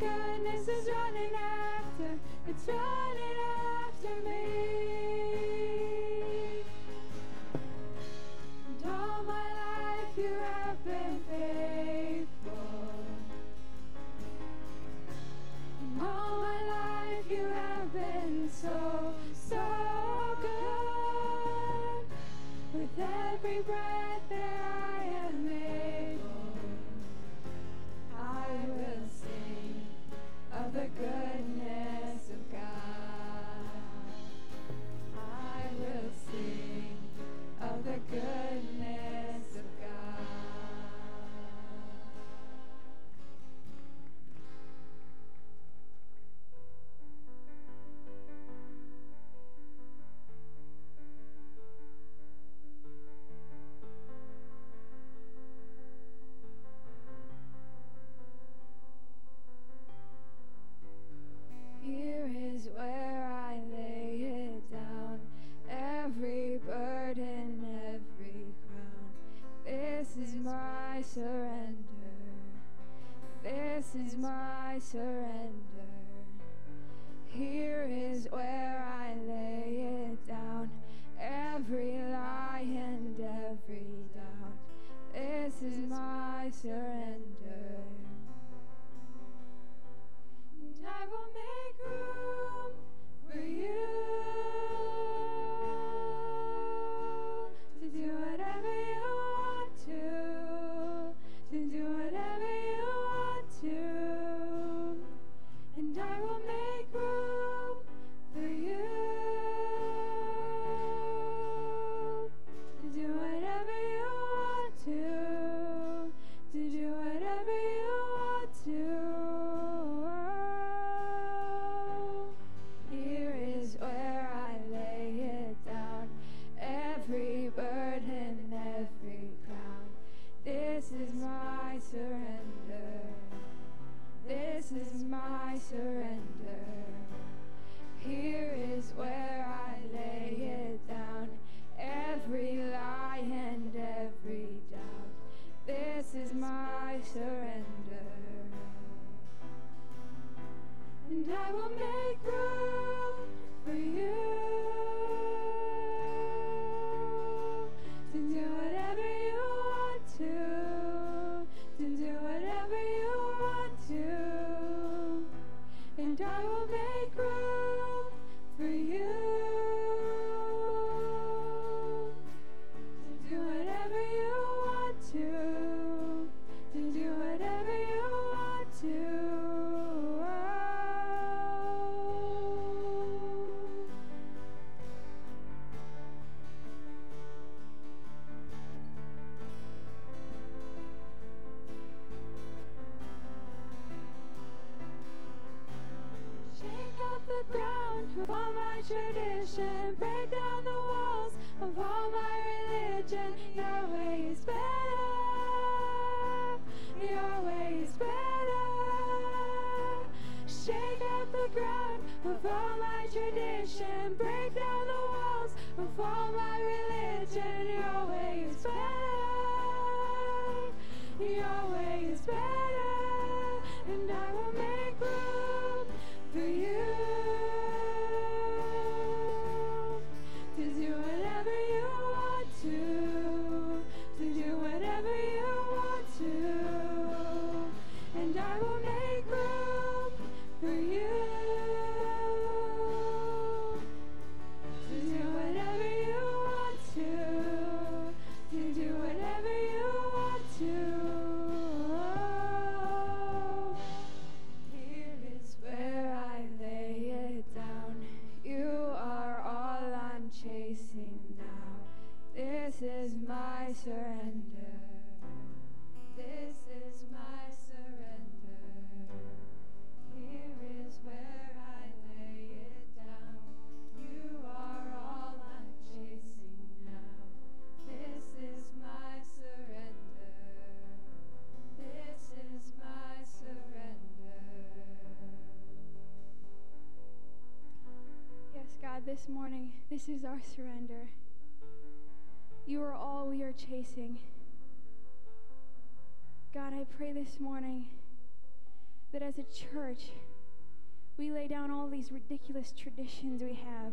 goodness is running after, it's running after me. And all my life you have been faithful. And all my life you have been so, so good. With every breath that this morning, this is our surrender. You are all we are chasing. God, I pray this morning that as a church, we lay down all these ridiculous traditions we have,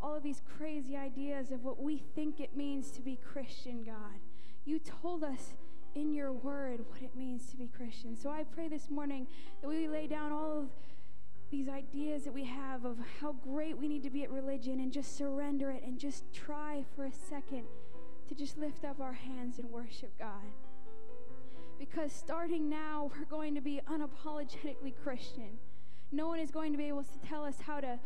all of these crazy ideas of what we think it means to be Christian, God. You told us in your word what it means to be Christian. So I pray this morning that we lay down all of these ideas that we have of how great we need to be at religion and just surrender it and just try for a second to just lift up our hands and worship God. Because starting now, we're going to be unapologetically Christian. No one is going to be able to tell us how to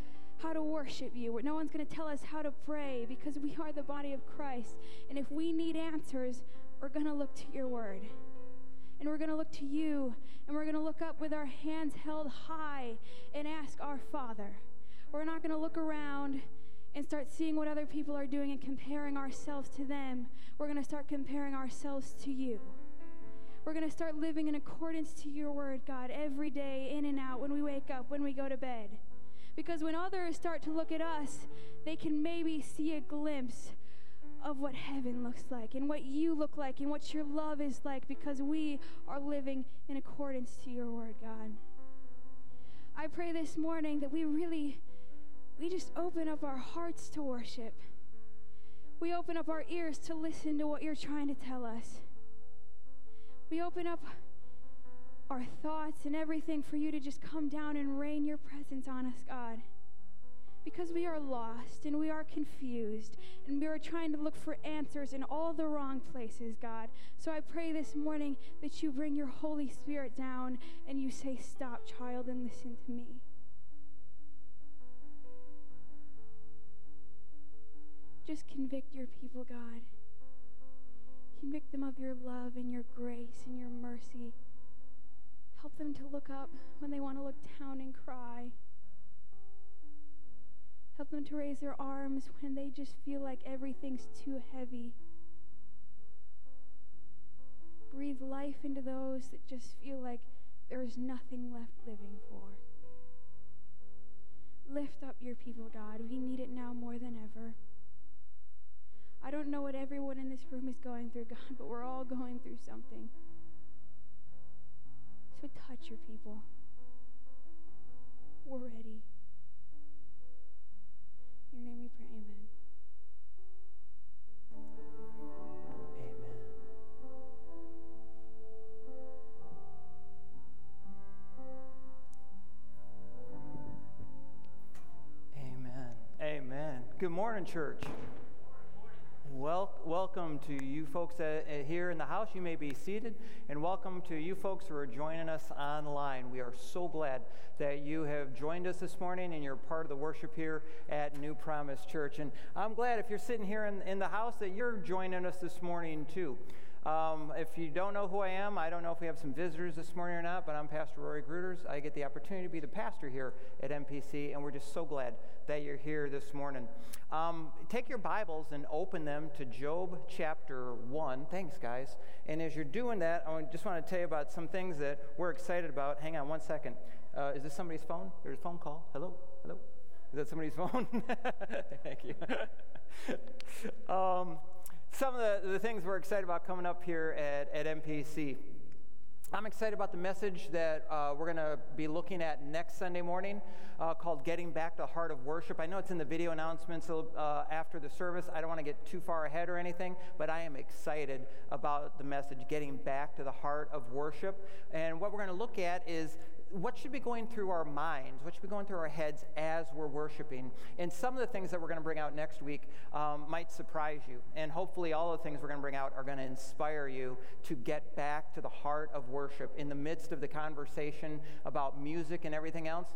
how to worship you. No one's going to tell us how to pray because we are the body of Christ. And if we need answers, we're going to look to your word. And we're going to look to you and we're going to look up with our hands held high and ask our Father. We're not going to look around and start seeing what other people are doing and comparing ourselves to them. We're going to start comparing ourselves to you. We're going to start living in accordance to your word, God, every day, in and out, when we wake up, when we go to bed. Because when others start to look at us, they can maybe see a glimpse of what heaven looks like and what you look like and what your love is like because we are living in accordance to your word, God. I pray this morning that we really we just open up our hearts to worship. We open up our ears to listen to what you're trying to tell us. We open up our thoughts and everything for you to just come down and rain your presence on us, God. Because we are lost and we are confused and we are trying to look for answers in all the wrong places, God. So I pray this morning that you bring your Holy Spirit down and you say, Stop, child, and listen to me. Just convict your people, God. Convict them of your love and your grace and your mercy. Help them to look up when they want to look down and cry. Help them to raise their arms when they just feel like everything's too heavy. Breathe life into those that just feel like there is nothing left living for. Lift up your people, God. We need it now more than ever. I don't know what everyone in this room is going through, God, but we're all going through something. So touch your people. We're ready. In your name we pray, amen. Amen. Amen. Amen. Good morning, church. Well, welcome to you folks that, uh, here in the house. You may be seated, and welcome to you folks who are joining us online. We are so glad that you have joined us this morning and you're part of the worship here at New Promise Church. And I'm glad if you're sitting here in, in the house that you're joining us this morning too. Um, if you don't know who I am, I don't know if we have some visitors this morning or not, but I'm Pastor Rory Gruters. I get the opportunity to be the pastor here at NPC, and we're just so glad that you're here this morning. Um, take your Bibles and open them to Job chapter 1. Thanks, guys. And as you're doing that, I just want to tell you about some things that we're excited about. Hang on one second. Uh, is this somebody's phone? There's a phone call. Hello? Hello? Is that somebody's phone? Thank you. um, some of the, the things we're excited about coming up here at, at NPC. I'm excited about the message that uh, we're going to be looking at next Sunday morning uh, called Getting Back to the Heart of Worship. I know it's in the video announcements uh, after the service. I don't want to get too far ahead or anything, but I am excited about the message, Getting Back to the Heart of Worship. And what we're going to look at is what should be going through our minds, what should be going through our heads as we're worshiping. And some of the things that we're going to bring out next week um, might surprise you. And hopefully, all the things we're going to bring out are going to inspire you to get back to the heart of worship in the midst of the conversation about music and everything else.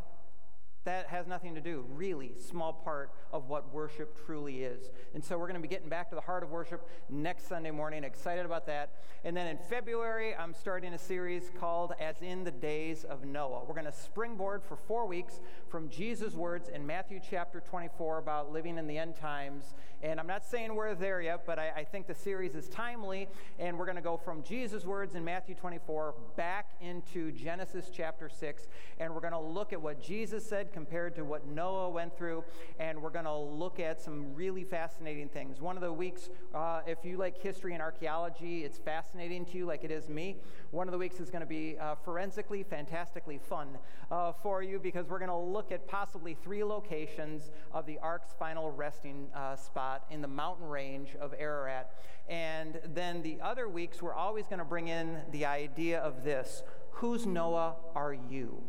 That has nothing to do, really, small part of what worship truly is. And so we're going to be getting back to the heart of worship next Sunday morning. Excited about that. And then in February, I'm starting a series called As in the Days of Noah. We're going to springboard for four weeks from Jesus' words in Matthew chapter 24 about living in the end times. And I'm not saying we're there yet, but I, I think the series is timely. And we're going to go from Jesus' words in Matthew 24 back into Genesis chapter 6. And we're going to look at what Jesus said compared to what Noah went through, and we're going to look at some really fascinating things. One of the weeks, uh, if you like history and archaeology, it's fascinating to you like it is me. One of the weeks is going to be uh, forensically, fantastically fun uh, for you because we're going to look at possibly three locations of the ark's final resting uh, spot in the mountain range of Ararat. And then the other weeks, we're always going to bring in the idea of this Whose Noah are you?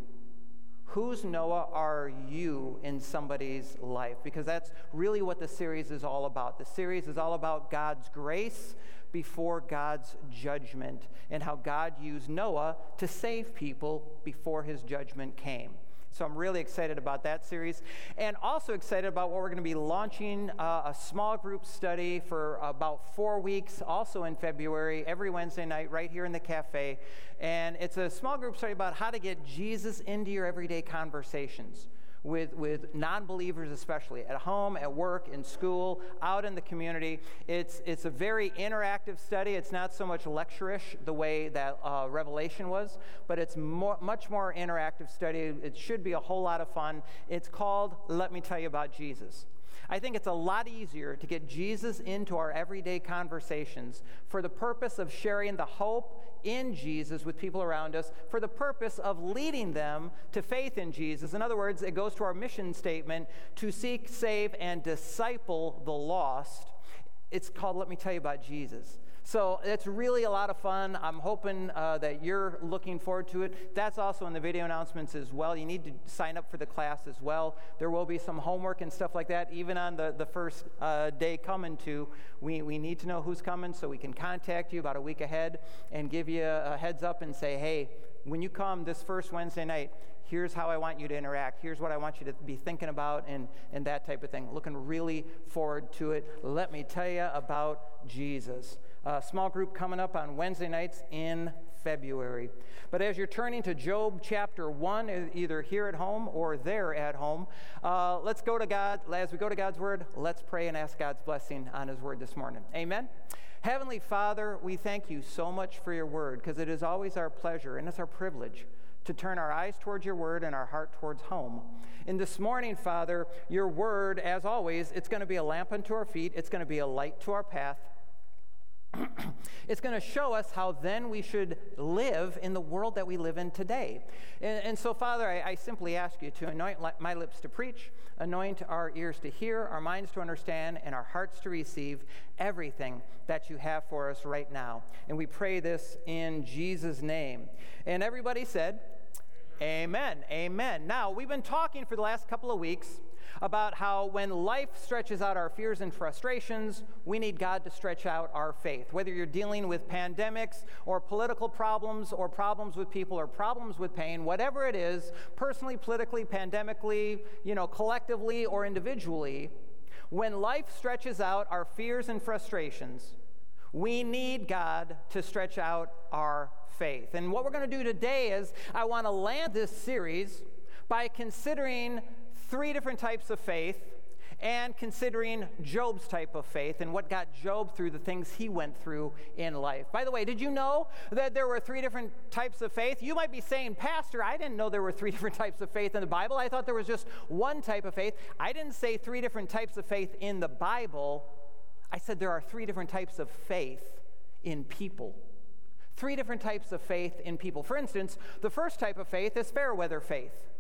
Whose Noah are you in somebody's life? Because that's really what the series is all about. The series is all about God's grace before God's judgment and how God used Noah to save people before his judgment came. So I'm really excited about that series. And also excited about what we're going to be launching uh, a small group study for about four weeks, also in February, every Wednesday night, right here in the cafe. And it's a small group study about how to get Jesus into your everyday conversations with, with non believers, especially at home, at work, in school, out in the community. It's, it's a very interactive study. It's not so much lecturish the way that uh, Revelation was, but it's more, much more interactive study. It should be a whole lot of fun. It's called Let Me Tell You About Jesus. I think it's a lot easier to get Jesus into our everyday conversations for the purpose of sharing the hope in Jesus with people around us, for the purpose of leading them to faith in Jesus. In other words, it goes to our mission statement to seek, save, and disciple the lost. It's called Let Me Tell You About Jesus. So it's really a lot of fun. I'm hoping uh, that you're looking forward to it. That's also in the video announcements as well. You need to sign up for the class as well. There will be some homework and stuff like that, even on the, the first uh, day coming to. We, we need to know who's coming so we can contact you about a week ahead and give you a, a heads up and say, hey, when you come this first Wednesday night, here's how I want you to interact. Here's what I want you to be thinking about, and, and that type of thing. Looking really forward to it. Let me tell you about Jesus. A small group coming up on Wednesday nights in February. But as you're turning to Job chapter 1, either here at home or there at home, uh, let's go to God. As we go to God's word, let's pray and ask God's blessing on his word this morning. Amen. Heavenly Father, we thank you so much for your word because it is always our pleasure and it's our privilege to turn our eyes towards your word and our heart towards home. And this morning, Father, your word, as always, it's going to be a lamp unto our feet, it's going to be a light to our path. It's going to show us how then we should live in the world that we live in today. And, and so, Father, I, I, simply ask you to anoint my lips to preach, anoint our ears to hear, our minds to understand, and our hearts to receive everything that you have for us right now. And we pray this in Jesus' name. And everybody said, Amen. Amen. Now, we've been talking for the last couple of weeks about how when life stretches out our fears and frustrations, we need God to stretch out our faith. Whether you're dealing with pandemics or political problems or problems with people or problems with pain, whatever it is, personally, politically, pandemically, you know, collectively or individually, when life stretches out our fears and frustrations, We need God to stretch out our faith. And what we're going to do today is I want to land this series by considering three different types of faith and considering Job's type of faith and what got Job through the things he went through in life. By the way, did you know that there were three different types of faith? You might be saying, Pastor, I didn't know there were three different types of faith in the Bible. I thought there was just one type of faith. I didn't say three different types of faith in the Bible. I said there are three different types of faith in people. Three different types of faith in people. For instance, the first type of faith is fair weather faith.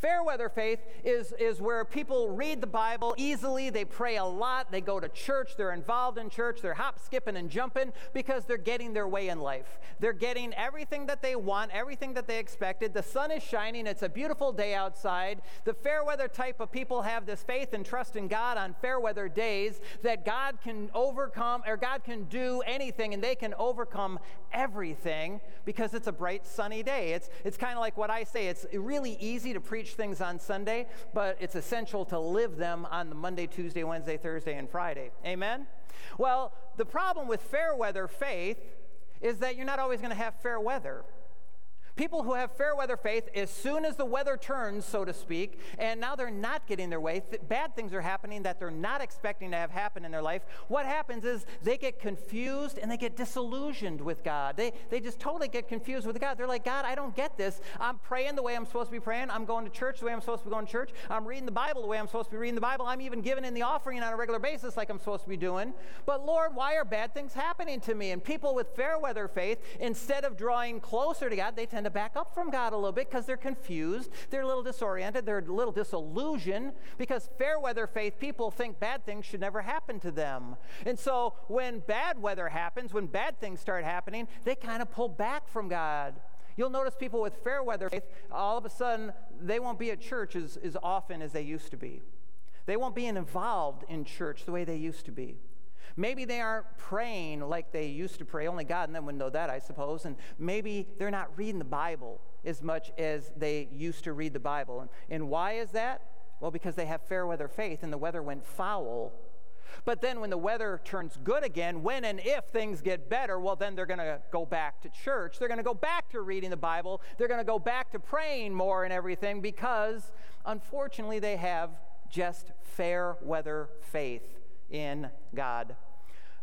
Fair weather faith is, is where people read the Bible easily, they pray a lot, they go to church, they're involved in church, they're hop, skipping, and jumping because they're getting their way in life. They're getting everything that they want, everything that they expected. The sun is shining, it's a beautiful day outside. The fair weather type of people have this faith and trust in God on fair weather days that God can overcome or God can do anything and they can overcome everything because it's a bright sunny day. It's, it's kind of like what I say, it's really easy to preach things on Sunday, but it's essential to live them on the Monday, Tuesday, Wednesday, Thursday, and Friday. Amen? Well, the problem with fair weather faith is that you're not always going to have fair weather. People who have fair weather faith, as soon as the weather turns, so to speak, and now they're not getting their way, th- bad things are happening that they're not expecting to have happen in their life. What happens is they get confused and they get disillusioned with God. They, they just totally get confused with God. They're like, God, I don't get this. I'm praying the way I'm supposed to be praying. I'm going to church the way I'm supposed to be going to church. I'm reading the Bible the way I'm supposed to be reading the Bible. I'm even giving in the offering on a regular basis like I'm supposed to be doing. But Lord, why are bad things happening to me? And people with fair weather faith, instead of drawing closer to God, they tend to back up from God a little bit because they're confused, they're a little disoriented, they're a little disillusioned because fair weather faith people think bad things should never happen to them. And so when bad weather happens, when bad things start happening, they kind of pull back from God. You'll notice people with fair weather faith, all of a sudden, they won't be at church as, as often as they used to be. They won't be involved in church the way they used to be. Maybe they aren't praying like they used to pray. Only God and them would know that, I suppose. And maybe they're not reading the Bible as much as they used to read the Bible. And, and why is that? Well, because they have fair weather faith and the weather went foul. But then when the weather turns good again, when and if things get better, well, then they're going to go back to church. They're going to go back to reading the Bible. They're going to go back to praying more and everything because, unfortunately, they have just fair weather faith in God.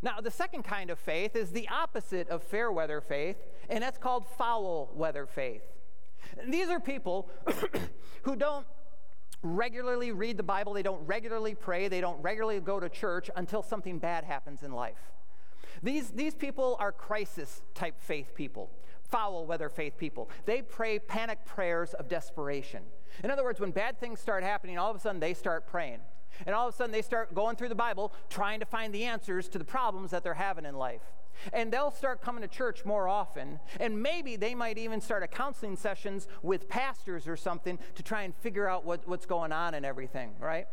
Now, the second kind of faith is the opposite of fair weather faith, and that's called foul weather faith. And these are people who don't regularly read the Bible, they don't regularly pray, they don't regularly go to church until something bad happens in life. These, these people are crisis type faith people, foul weather faith people. They pray panic prayers of desperation. In other words, when bad things start happening, all of a sudden they start praying. And all of a sudden, they start going through the Bible trying to find the answers to the problems that they're having in life. And they'll start coming to church more often. And maybe they might even start a counseling sessions with pastors or something to try and figure out what, what's going on and everything, right?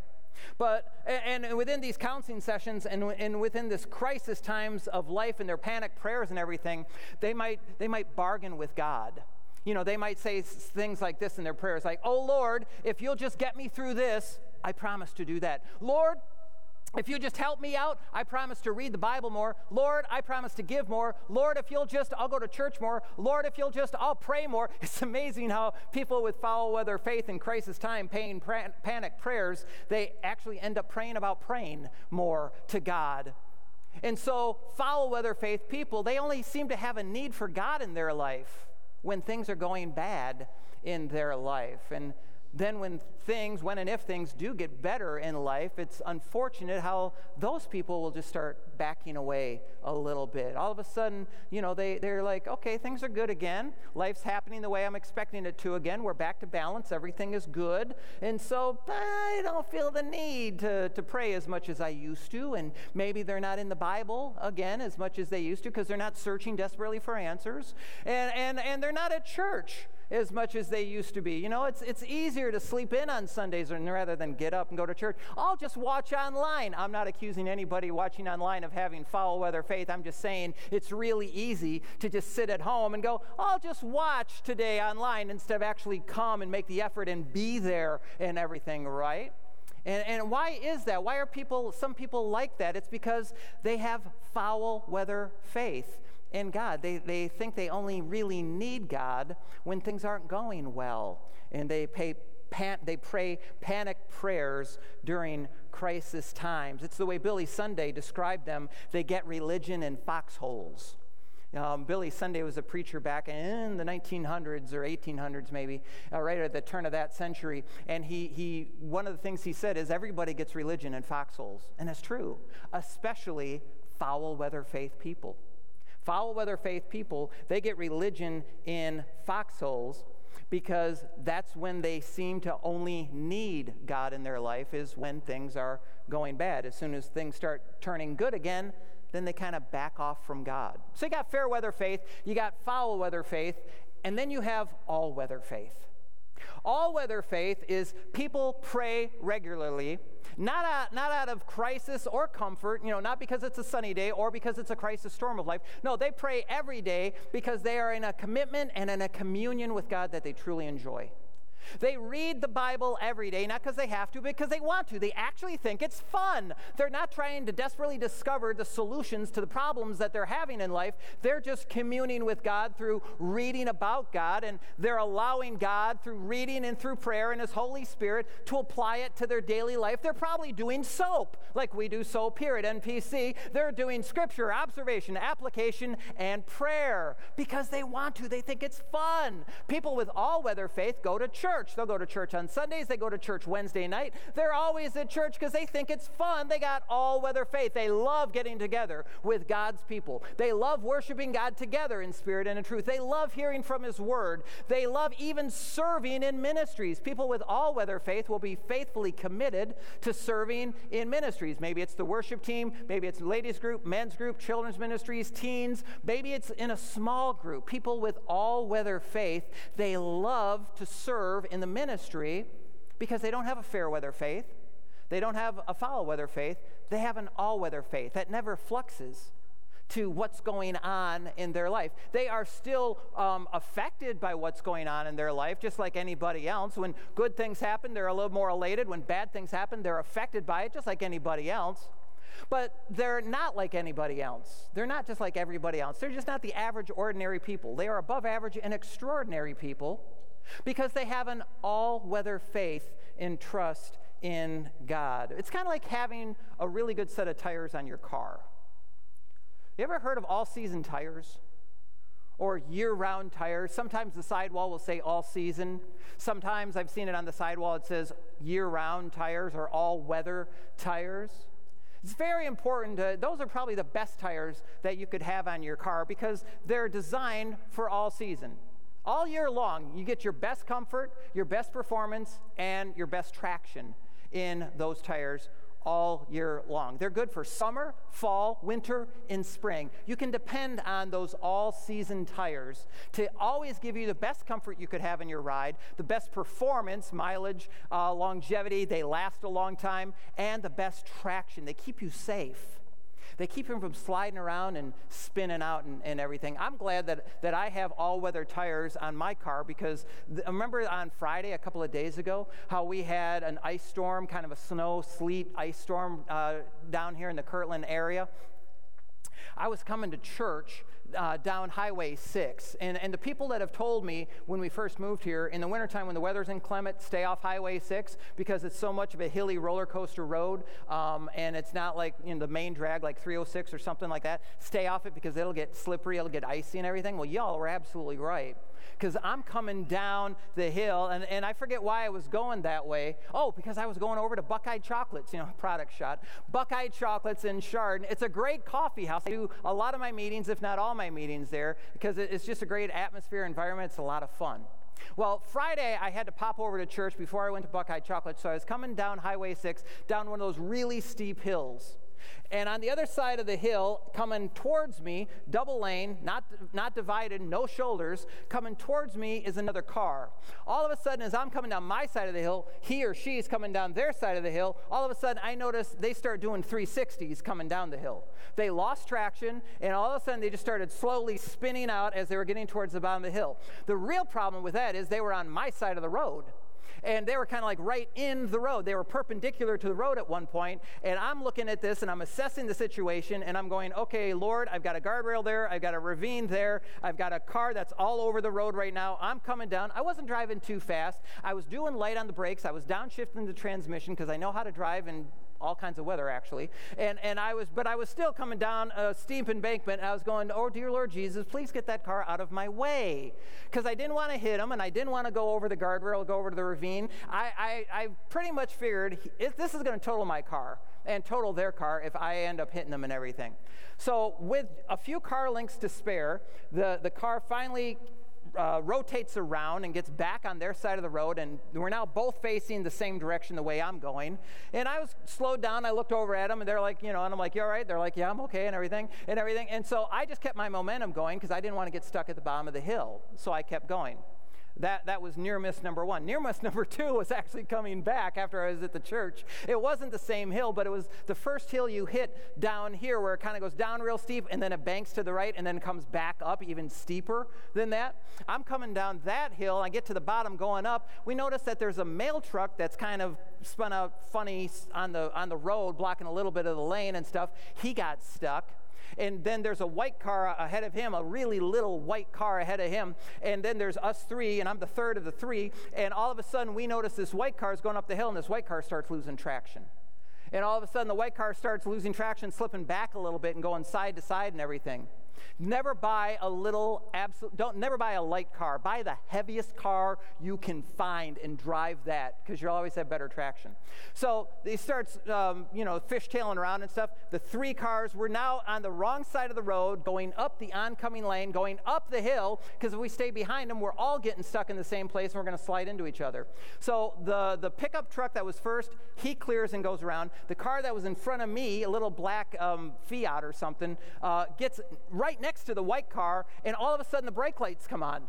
But, and within these counseling sessions and, and within this crisis times of life and their panic prayers and everything, they might, they might bargain with God. You know, they might say things like this in their prayers, like, Oh Lord, if you'll just get me through this, I promise to do that. Lord, if you just help me out, I promise to read the Bible more. Lord, I promise to give more. Lord, if you'll just, I'll go to church more. Lord, if you'll just, I'll pray more. It's amazing how people with foul weather faith in crisis time, pain, panic prayers, they actually end up praying about praying more to God. And so, foul weather faith people, they only seem to have a need for God in their life when things are going bad in their life. And then when things, when and if things do get better in life, it's unfortunate how those people will just start backing away a little bit. All of a sudden, you know, they, they're like, okay, things are good again. Life's happening the way I'm expecting it to again. We're back to balance. Everything is good. And so I don't feel the need to, to pray as much as I used to. And maybe they're not in the Bible again as much as they used to because they're not searching desperately for answers. And, and, and they're not at church as much as they used to be. You know, it's, it's easier to sleep in on Sundays rather than get up and go to church. I'll just watch online. I'm not accusing anybody watching online of having foul weather faith. I'm just saying it's really easy to just sit at home and go, I'll just watch today online instead of actually come and make the effort and be there and everything, right? And, and why is that? Why are people, some people like that? It's because they have foul weather faith in God. They, they think they only really need God when things aren't going well. And they, pay, pan, they pray panic prayers during crisis times. It's the way Billy Sunday described them. They get religion in foxholes. Um, Billy Sunday was a preacher back in the 1900s or 1800s, maybe, uh, right at the turn of that century. And he, he, one of the things he said is everybody gets religion in foxholes. And that's true, especially foul weather faith people. Foul weather faith people, they get religion in foxholes because that's when they seem to only need God in their life, is when things are going bad. As soon as things start turning good again, then they kind of back off from God. So you got fair weather faith, you got foul weather faith, and then you have all weather faith. All weather faith is people pray regularly, not out, not out of crisis or comfort, you know, not because it's a sunny day or because it's a crisis storm of life. No, they pray every day because they are in a commitment and in a communion with God that they truly enjoy. They read the Bible every day, not because they have to, but because they want to. They actually think it's fun. They're not trying to desperately discover the solutions to the problems that they're having in life. They're just communing with God through reading about God, and they're allowing God through reading and through prayer and His Holy Spirit to apply it to their daily life. They're probably doing soap, like we do soap here at NPC. They're doing scripture, observation, application, and prayer because they want to. They think it's fun. People with all weather faith go to church church. They'll go to church on Sundays, they go to church Wednesday night. They're always at church because they think it's fun. They got all weather faith. They love getting together with God's people. They love worshiping God together in spirit and in truth. They love hearing from His word. They love even serving in ministries. People with all weather faith will be faithfully committed to serving in ministries. Maybe it's the worship team, maybe it's ladies group, men's group, children's ministries, teens, maybe it's in a small group. People with all weather faith, they love to serve in the ministry because they don't have a fair weather faith. They don't have a foul weather faith. They have an all weather faith that never fluxes to what's going on in their life. They are still um, affected by what's going on in their life, just like anybody else. When good things happen, they're a little more elated. When bad things happen, they're affected by it, just like anybody else. But they're not like anybody else. They're not just like everybody else. They're just not the average, ordinary people. They are above average and extraordinary people because they have an all weather faith and trust in God. It's kind of like having a really good set of tires on your car. You ever heard of all season tires? Or year round tires. Sometimes the sidewall will say all season. Sometimes I've seen it on the sidewall, it says year round tires or all weather tires. It's very important. To, those are probably the best tires that you could have on your car because they're designed for all season. All year long, you get your best comfort, your best performance, and your best traction in those tires all year long. They're good for summer, fall, winter, and spring. You can depend on those all season tires to always give you the best comfort you could have in your ride, the best performance, mileage, uh, longevity, they last a long time, and the best traction. They keep you safe. They keep him from sliding around and spinning out and, and everything. I'm glad that, that I have all weather tires on my car because th- remember on Friday, a couple of days ago, how we had an ice storm, kind of a snow, sleet ice storm uh, down here in the Kirtland area? I was coming to church uh, down Highway 6. And, and the people that have told me when we first moved here, in the wintertime when the weather's inclement, stay off Highway 6 because it's so much of a hilly roller coaster road um, and it's not like know, the main drag like 306 or something like that. Stay off it because it'll get slippery, it'll get icy and everything. Well, y'all were absolutely right because I'm coming down the hill, and, and I forget why I was going that way. Oh, because I was going over to Buckeye Chocolates, you know, product shot. Buckeye Chocolates in Chardon. It's a great coffee house. I do a lot of my meetings, if not all my meetings there, because it's just a great atmosphere, environment. It's a lot of fun. Well, Friday, I had to pop over to church before I went to Buckeye Chocolate, so I was coming down Highway 6, down one of those really steep hills. And on the other side of the hill, coming towards me, double lane, not, not divided, no shoulders, coming towards me is another car. All of a sudden, as I'm coming down my side of the hill, he or she is coming down their side of the hill. All of a sudden, I notice they start doing 360s coming down the hill. They lost traction, and all of a sudden, they just started slowly spinning out as they were getting towards the bottom of the hill. The real problem with that is they were on my side of the road. And they were kind of like right in the road. They were perpendicular to the road at one point, and I'm looking at this and I'm assessing the situation, and I'm going, okay, Lord, I've got a guardrail there, I've got a ravine there, I've got a car that's all over the road right now. I'm coming down. I wasn't driving too fast. I was doing light on the brakes. I was downshifting the transmission because I know how to drive and all kinds of weather actually. And and i was but i was still coming down a steep embankment. I was going oh dear lord jesus please get that car out of my way. Because i didn't want to hit him and i didn't want to go over the guardrail go over to the ravine. I i, I pretty much figured this is going to total my car and total their car if i end up hitting them and everything. So with a few car lengths to spare the the car finally uh, rotates around and gets back on their side of the road, and we're now both facing the same direction the way I'm going. And I was slowed down. I looked over at them, and they're like, you know, and I'm like, you all right? They're like, yeah, I'm okay, and everything, and everything. And so I just kept my momentum going because I didn't want to get stuck at the bottom of the hill. So I kept going. That, that was near miss number one. Near miss number two was actually coming back after I was at the church. It wasn't the same hill, but it was the first hill you hit down here where it kind of goes down real steep and then it banks to the right and then comes back up even steeper than that. I'm coming down that hill. I get to the bottom going up. We notice that there's a mail truck that's kind of spun out funny on the, on the road, blocking a little bit of the lane and stuff. He got stuck and then there's a white car ahead of him, a really little white car ahead of him, and then there's us three, and I'm the third of the three, and all of a sudden we notice this white car is going up the hill, and this white car starts losing traction. And all of a sudden the white car starts losing traction, slipping back a little bit, and going side to side and everything. Never buy a little absolute, don't never buy a light car. Buy the heaviest car you can find and drive that because you'll always have better traction. So he starts, um, you know, fishtailing around and stuff. The three cars were now on the wrong side of the road, going up the oncoming lane, going up the hill because if we stay behind them, we're all getting stuck in the same place and we're going to slide into each other. So the, the pickup truck that was first, he clears and goes around. The car that was in front of me, a little black um, Fiat or something, uh, gets right right next to the white car, and all of a sudden the brake lights come on.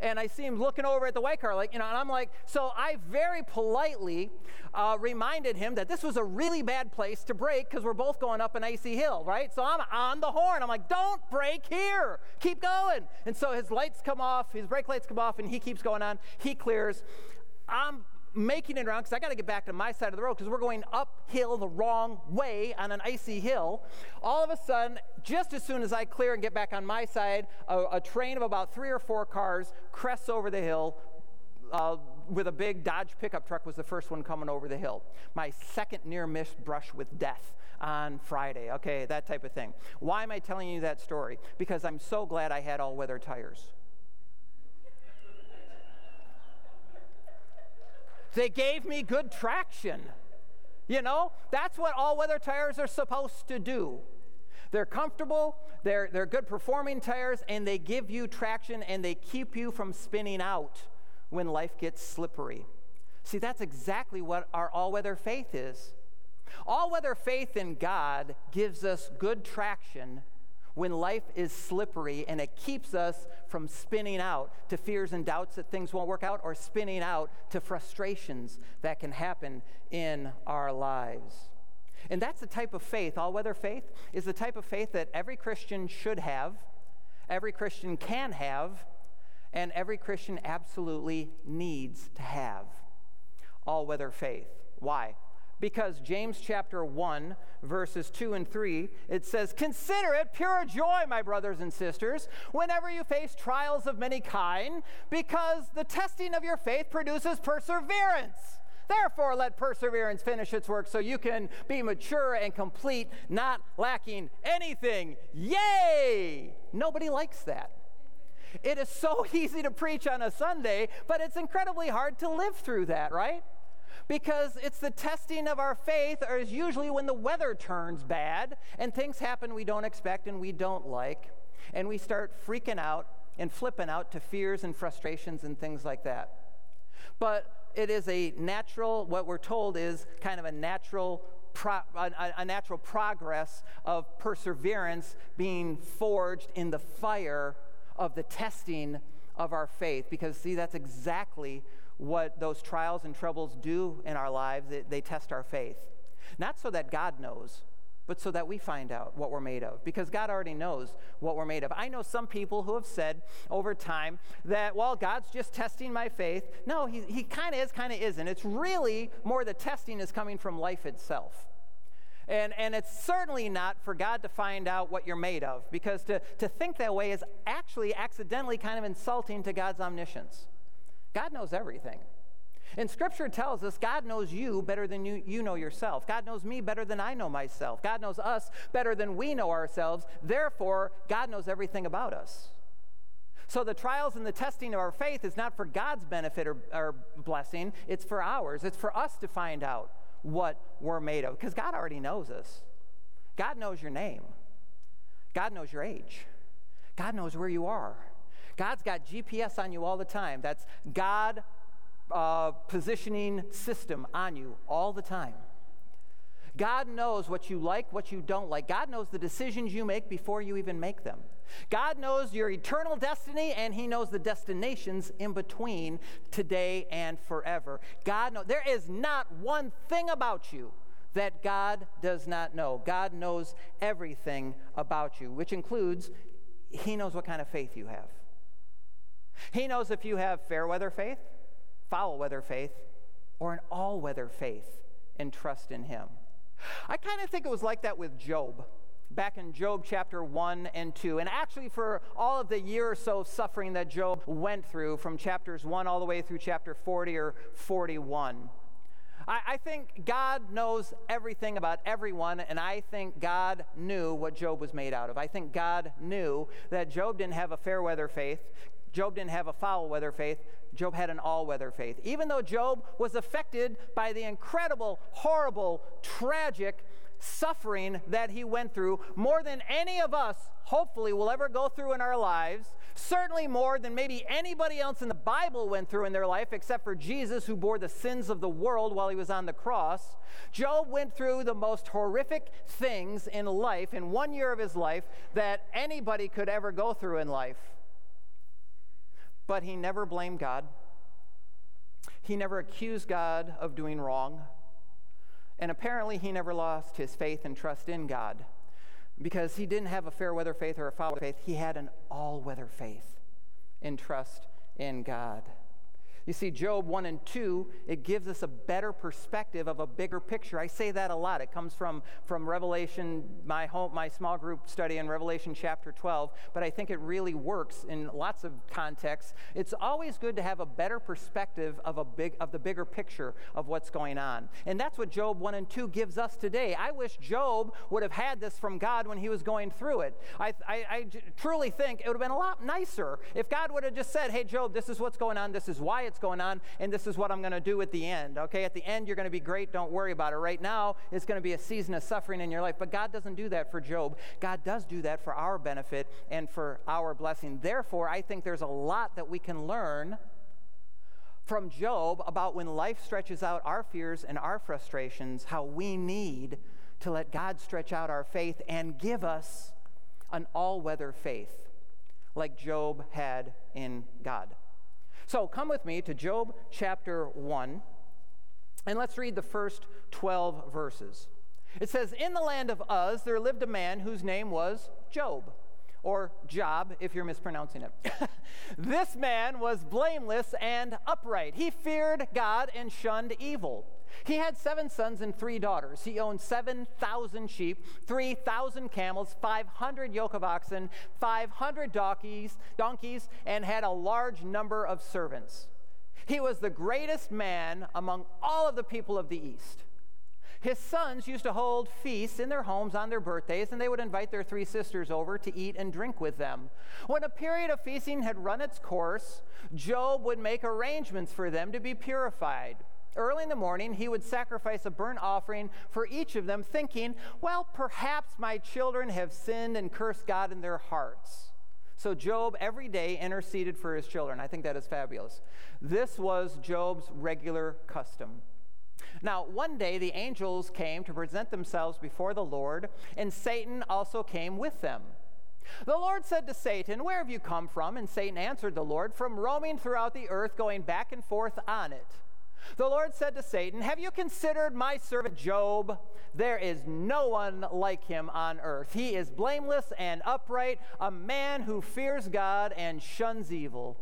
And I see him looking over at the white car, like, you know, and I'm like, so I very politely uh, reminded him that this was a really bad place to brake because we're both going up an icy hill, right? So I'm on the horn. I'm like, don't brake here. Keep going. And so his lights come off, his brake lights come off, and he keeps going on. He clears. I'm making it around because I got to get back to my side of the road because we're going uphill the wrong way on an icy hill. All of a sudden, just as soon as I clear and get back on my side, a, a train of about three or four cars crests over the hill. Uh, with a big Dodge pickup truck was the first one coming over the hill. My second near miss brush with death on Friday. Okay, that type of thing. Why am I telling you that story? Because I'm so glad I had all weather tires. They gave me good traction. You know, that's what all weather tires are supposed to do. They're comfortable, they're, they're good performing tires, and they give you traction and they keep you from spinning out when life gets slippery. See, that's exactly what our all weather faith is. All weather faith in God gives us good traction when life is slippery and it keeps us from spinning out to fears and doubts that things won't work out or spinning out to frustrations that can happen in our lives. And that's the type of faith, all weather faith, is the type of faith that every Christian should have, every Christian can have, and every Christian absolutely needs to have. All weather faith. Why? Because James chapter 1, verses 2 and 3, it says, Consider it pure joy, my brothers and sisters, whenever you face trials of many kind, because the testing of your faith produces perseverance. Therefore, let perseverance finish its work so you can be mature and complete, not lacking anything. Yay! Nobody likes that. It is so easy to preach on a Sunday, but it's incredibly hard to live through that, right? Because it's the testing of our faith, or is usually when the weather turns bad and things happen we don't expect and we don't like, and we start freaking out and flipping out to fears and frustrations and things like that. But it is a natural, what we're told is kind of a natural Pro, a, a, natural progress of perseverance being forged in the fire of the testing of our faith. Because, see, that's exactly what those trials and troubles do in our lives. They, they test our faith. Not so that God knows, but so that we find out what we're made of because God already knows what we're made of. I know some people who have said over time that, well, God's just testing my faith. No, he, he kind of is, kind of isn't. It's really more the testing is coming from life itself. And, and it's certainly not for God to find out what you're made of, because to, to think that way is actually accidentally kind of insulting to God's omniscience. God knows everything. And Scripture tells us God knows you better than you, you know yourself. God knows me better than I know myself. God knows us better than we know ourselves. Therefore, God knows everything about us. So the trials and the testing of our faith is not for God's benefit or, or blessing, it's for ours. It's for us to find out what we're made of because God already knows us. God knows your name, God knows your age, God knows where you are. God's got GPS on you all the time. That's God uh, positioning system on you all the time. God knows what you like, what you don't like. God knows the decisions you make before you even make them. God knows your eternal destiny and He knows the destinations in between today and forever. God knows there is not one thing about you that God does not know. God knows everything about you, which includes He knows what kind of faith you have. He knows if you have fair weather faith, foul weather faith, or an all weather faith and trust in Him. I kind of think it was like that with Job back in Job chapter 1 and 2. And actually, for all of the year or so of suffering that Job went through from chapters 1 all the way through chapter 40 or 41. I, I think God knows everything about everyone, and I think God knew what Job was made out of. I think God knew that Job didn't have a fair weather faith. Job didn't have a foul weather faith. Job had an all weather faith. Even though Job was affected by the incredible, horrible, tragic suffering that he went through, more than any of us, hopefully, will ever go through in our lives, certainly more than maybe anybody else in the Bible went through in their life, except for Jesus, who bore the sins of the world while he was on the cross. Job went through the most horrific things in life, in one year of his life, that anybody could ever go through in life. But he never blamed God. He never accused God of doing wrong. And apparently, he never lost his faith and trust in God because he didn't have a fair weather faith or a foul weather faith. He had an all weather faith and trust in God. You see, Job 1 and 2, it gives us a better perspective of a bigger picture. I say that a lot. It comes from, from Revelation, my, home, my small group study in Revelation chapter 12, but I think it really works in lots of contexts. It's always good to have a better perspective of, a big, of the bigger picture of what's going on. And that's what Job 1 and 2 gives us today. I wish Job would have had this from God when he was going through it. I, I, I truly think it would have been a lot nicer if God would have just said, hey, Job, this is what's going on, this is why it's it's going on, and this is what I'm going to do at the end. Okay, at the end, you're going to be great. Don't worry about it. Right now, it's going to be a season of suffering in your life. But God doesn't do that for Job. God does do that for our benefit and for our blessing. Therefore, I think there's a lot that we can learn from Job about when life stretches out our fears and our frustrations, how we need to let God stretch out our faith and give us an all weather faith like Job had in God. So come with me to Job chapter 1, and let's read the first 12 verses. It says, In the land of Uz, there lived a man whose name was Job, or Job, if you're mispronouncing it. this man was blameless and upright. He feared God and shunned evil. He had seven sons and three daughters. He owned 7,000 sheep, 3,000 camels, 500 yoke of oxen, 500 donkeys, donkeys, and had a large number of servants. He was the greatest man among all of the people of the East. His sons used to hold feasts in their homes on their birthdays, and they would invite their three sisters over to eat and drink with them. When a period of feasting had run its course, Job would make arrangements for them to be purified. Early in the morning, he would sacrifice a burnt offering for each of them, thinking, well, perhaps my children have sinned and cursed God in their hearts. So Job every day interceded for his children. I think that is fabulous. This was Job's regular custom. Now, one day the angels came to present themselves before the Lord, and Satan also came with them. The Lord said to Satan, Where have you come from? And Satan answered the Lord, From roaming throughout the earth, going back and forth on it. The Lord said to Satan, Have you considered my servant Job? There is no one like him on earth. He is blameless and upright, a man who fears God and shuns evil.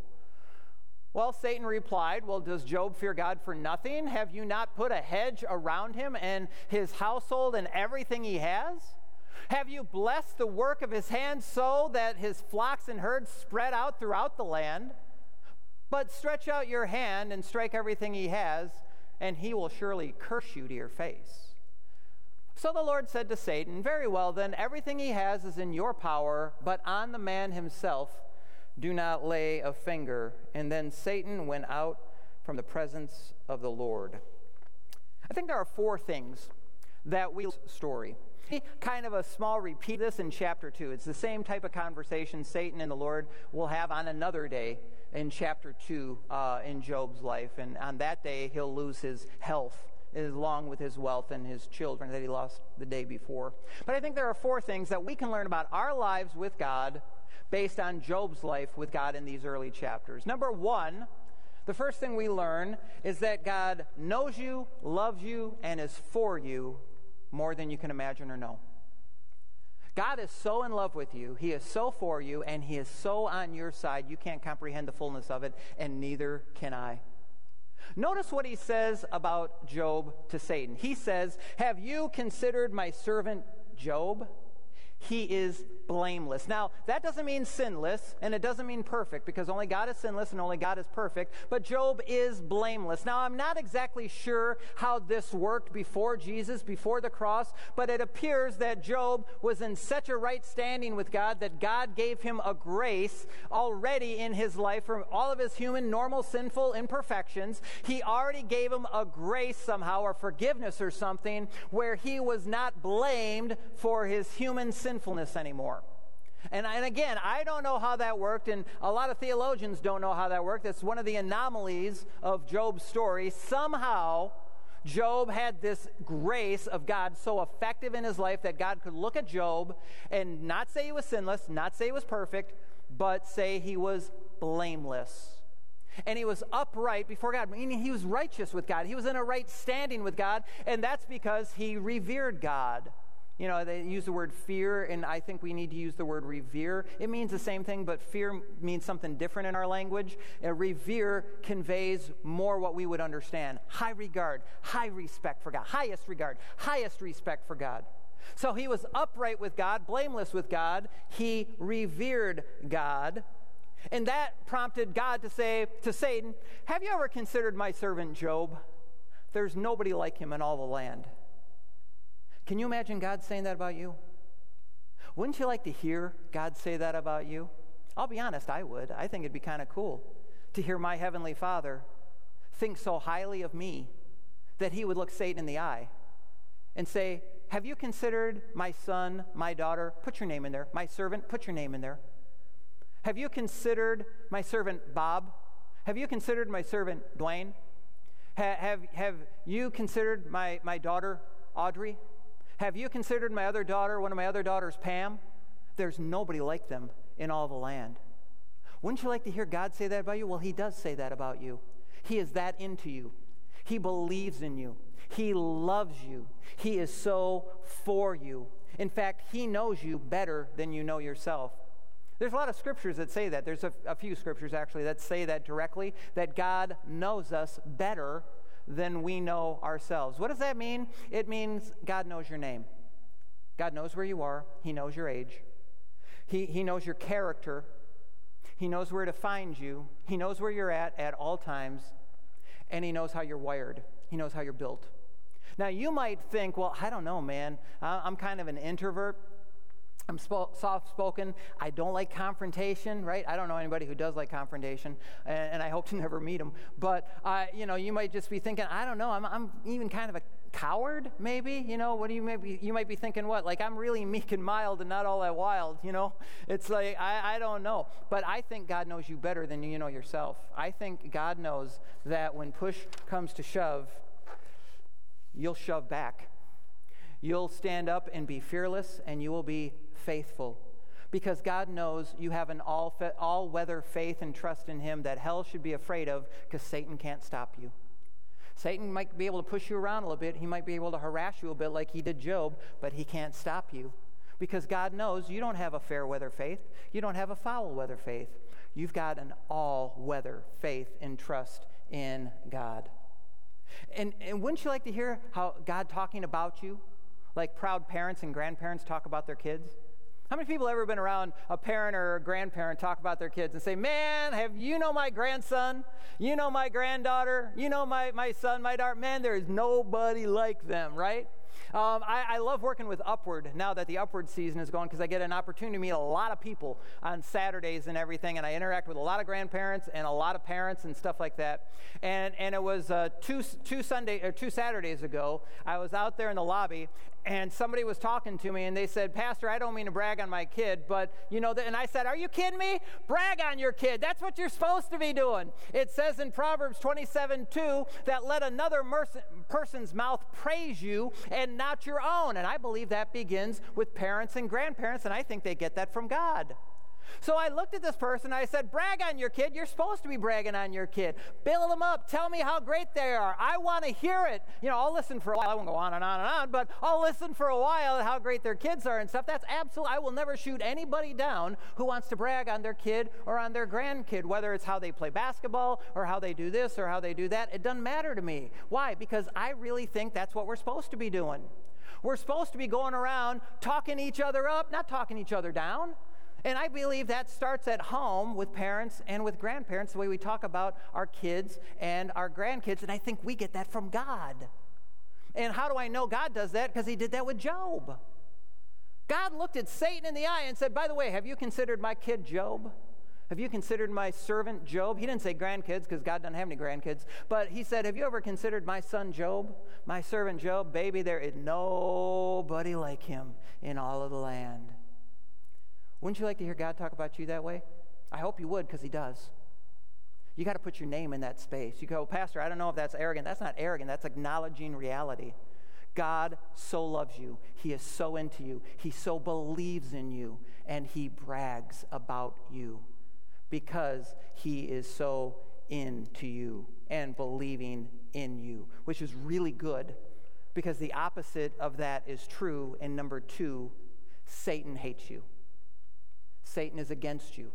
Well, Satan replied, Well, does Job fear God for nothing? Have you not put a hedge around him and his household and everything he has? Have you blessed the work of his hands so that his flocks and herds spread out throughout the land? But stretch out your hand and strike everything he has, and he will surely curse you to your face. So the Lord said to Satan, Very well, then, everything he has is in your power, but on the man himself do not lay a finger. And then Satan went out from the presence of the Lord. I think there are four things that we story. Kind of a small repeat this in chapter 2. It's the same type of conversation Satan and the Lord will have on another day in chapter 2 uh, in Job's life. And on that day, he'll lose his health along with his wealth and his children that he lost the day before. But I think there are four things that we can learn about our lives with God based on Job's life with God in these early chapters. Number one, the first thing we learn is that God knows you, loves you, and is for you more than you can imagine or know. God is so in love with you, He is so for you, and He is so on your side, you can't comprehend the fullness of it, and neither can I. Notice what he says about Job to Satan. He says, Have you considered my servant Job? He is blameless. Now, that doesn't mean sinless, and it doesn't mean perfect, because only God is sinless and only God is perfect, but Job is blameless. Now, I'm not exactly sure how this worked before Jesus, before the cross, but it appears that Job was in such a right standing with God that God gave him a grace already in his life for all of his human, normal, sinful imperfections. He already gave him a grace somehow, or forgiveness or something, where he was not blamed for his human sin sinfulness anymore. And, and again, I don't know how that worked, and a lot of theologians don't know how that worked. That's one of the anomalies of Job's story. Somehow, Job had this grace of God so effective in his life that God could look at Job and not say he was sinless, not say he was perfect, but say he was blameless. And he was upright before God, meaning he was righteous with God. He was in a right standing with God, and that's because he revered God. You know, they use the word fear, and I think we need to use the word revere. It means the same thing, but fear means something different in our language. Uh, revere conveys more what we would understand high regard, high respect for God, highest regard, highest respect for God. So he was upright with God, blameless with God. He revered God. And that prompted God to say to Satan, Have you ever considered my servant Job? There's nobody like him in all the land. Can you imagine God saying that about you? Wouldn't you like to hear God say that about you? I'll be honest, I would. I think it'd be kind of cool to hear my Heavenly Father think so highly of me that he would look Satan in the eye and say, Have you considered my son, my daughter? Put your name in there. My servant, put your name in there. Have you considered my servant Bob? Have you considered my servant Dwayne? Ha- have, have you considered my, my daughter Audrey? Have you considered my other daughter, one of my other daughters, Pam? There's nobody like them in all the land. Wouldn't you like to hear God say that about you? Well, He does say that about you. He is that into you. He believes in you. He loves you. He is so for you. In fact, He knows you better than you know yourself. There's a lot of scriptures that say that. There's a, a few scriptures actually that say that directly, that God knows us better than we know ourselves. What does that mean? It means God knows your name. God knows where you are, He knows your age, He, he knows your character, He knows where to find you, He knows where you're at at all times, and He knows how you're wired, He knows how you're built. Now, you might think, well, I don't know, man. I'm kind of an introvert. I'm soft spoken. I don't like confrontation, right? I don't know anybody who does like confrontation, and, and I hope to never meet them. But, uh, you know, you might just be thinking, I don't know, I'm, I'm even kind of a coward, maybe. You know, what do you maybe you might be thinking what? Like I'm really meek and mild and not all that wild, you know? It's like I, I don't know. But I think God knows you better than you know yourself. I think God knows that when push comes to shove, you'll shove back. You'll stand up and be fearless and you will be faithful because God knows you have an all, all weather faith and trust in Him that hell should be afraid of because Satan can't stop you. Satan might be able to push you around a little bit. He might be able to harass you a bit like he did Job, but he can't stop you because God knows you don't have a fair weather faith. You don't have a foul weather faith. You've got an all weather faith and trust in God. And, and wouldn't you like to hear how God talking about you, like proud parents and grandparents talk about their kids? How many people have ever been around a parent or a grandparent talk about their kids and say, Man, have you know my grandson? You know my granddaughter? You know my, my son, my daughter? Man, there is nobody like them, right? Um, I, I, love working with Upward now that the Upward season is going because I get an opportunity to meet a lot of people on Saturdays and everything, and I interact with a lot of grandparents and a lot of parents and stuff like that. And, and it was uh, two, two, Sunday, or two Saturdays ago, I was out there in the lobby, and somebody was talking to me and they said, Pastor, I don't mean to brag on my kid, but you know, and I said, Are you kidding me? Brag on your kid. That's what you're supposed to be doing. It says in Proverbs 27 2 that let another person's mouth praise you and not your own. And I believe that begins with parents and grandparents, and I think they get that from God. So I looked at this person. I said, Brag on your kid. You're supposed to be bragging on your kid. Build them up. Tell me how great they are. I want to hear it. You know, I'll listen for a while. I won't go on and on and on, but I'll listen for a while how great their kids are and stuff. That's absolutely, I will never shoot anybody down who wants to brag on their kid or on their grandkid, whether it's how they play basketball or how they do this or how they do that. It doesn't matter to me. Why? Because I really think that's what we're supposed to be doing. We're supposed to be going around talking each other up, not talking each other down. And I believe that starts at home with parents and with grandparents, the way we talk about our kids and our grandkids. And I think we get that from God. And how do I know God does that? Because he did that with Job. God looked at Satan in the eye and said, By the way, have you considered my kid Job? Have you considered my servant Job? He didn't say grandkids because God doesn't have any grandkids, but he said, Have you ever considered my son Job? My servant Job? Baby, there is nobody like him in all of the land. Wouldn't you like to hear God talk about you that way? I hope you would because He does. You got to put your name in that space. You go, Pastor, I don't know if that's arrogant. That's not arrogant, that's acknowledging reality. God so loves you. He is so into you. He so believes in you. And He brags about you because He is so into you and believing in you, which is really good because the opposite of that is true. And number two, Satan hates you. Satan is against you,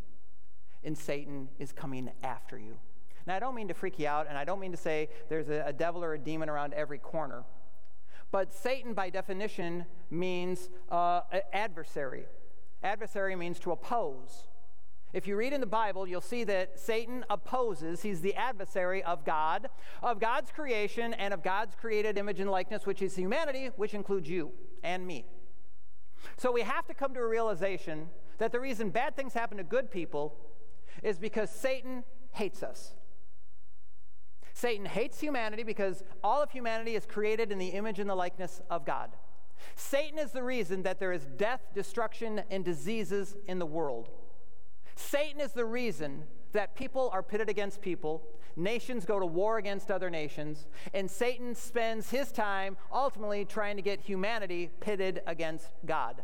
and Satan is coming after you. Now, I don't mean to freak you out, and I don't mean to say there's a, a devil or a demon around every corner. But Satan, by definition, means uh, adversary. Adversary means to oppose. If you read in the Bible, you'll see that Satan opposes, he's the adversary of God, of God's creation, and of God's created image and likeness, which is humanity, which includes you and me. So we have to come to a realization that the reason bad things happen to good people is because Satan hates us. Satan hates humanity because all of humanity is created in the image and the likeness of God. Satan is the reason that there is death, destruction, and diseases in the world. Satan is the reason that people are pitted against people, nations go to war against other nations, and Satan spends his time ultimately trying to get humanity pitted against God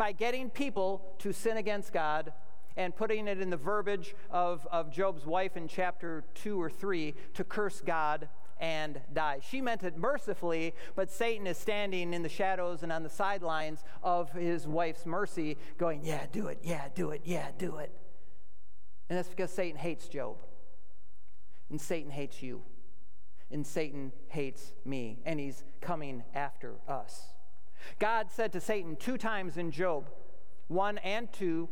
by getting people to sin against God and putting it in the verbiage of, of Job's wife in chapter 2 or 3 to curse God and die. She meant it mercifully, but Satan is standing in the shadows and on the sidelines of his wife's mercy, going, Yeah, do it, yeah, do it, yeah, do it. And that's because Satan hates Job. And Satan hates you. And Satan hates me. And he's coming after us. God said to Satan two times in Job 1 and 2,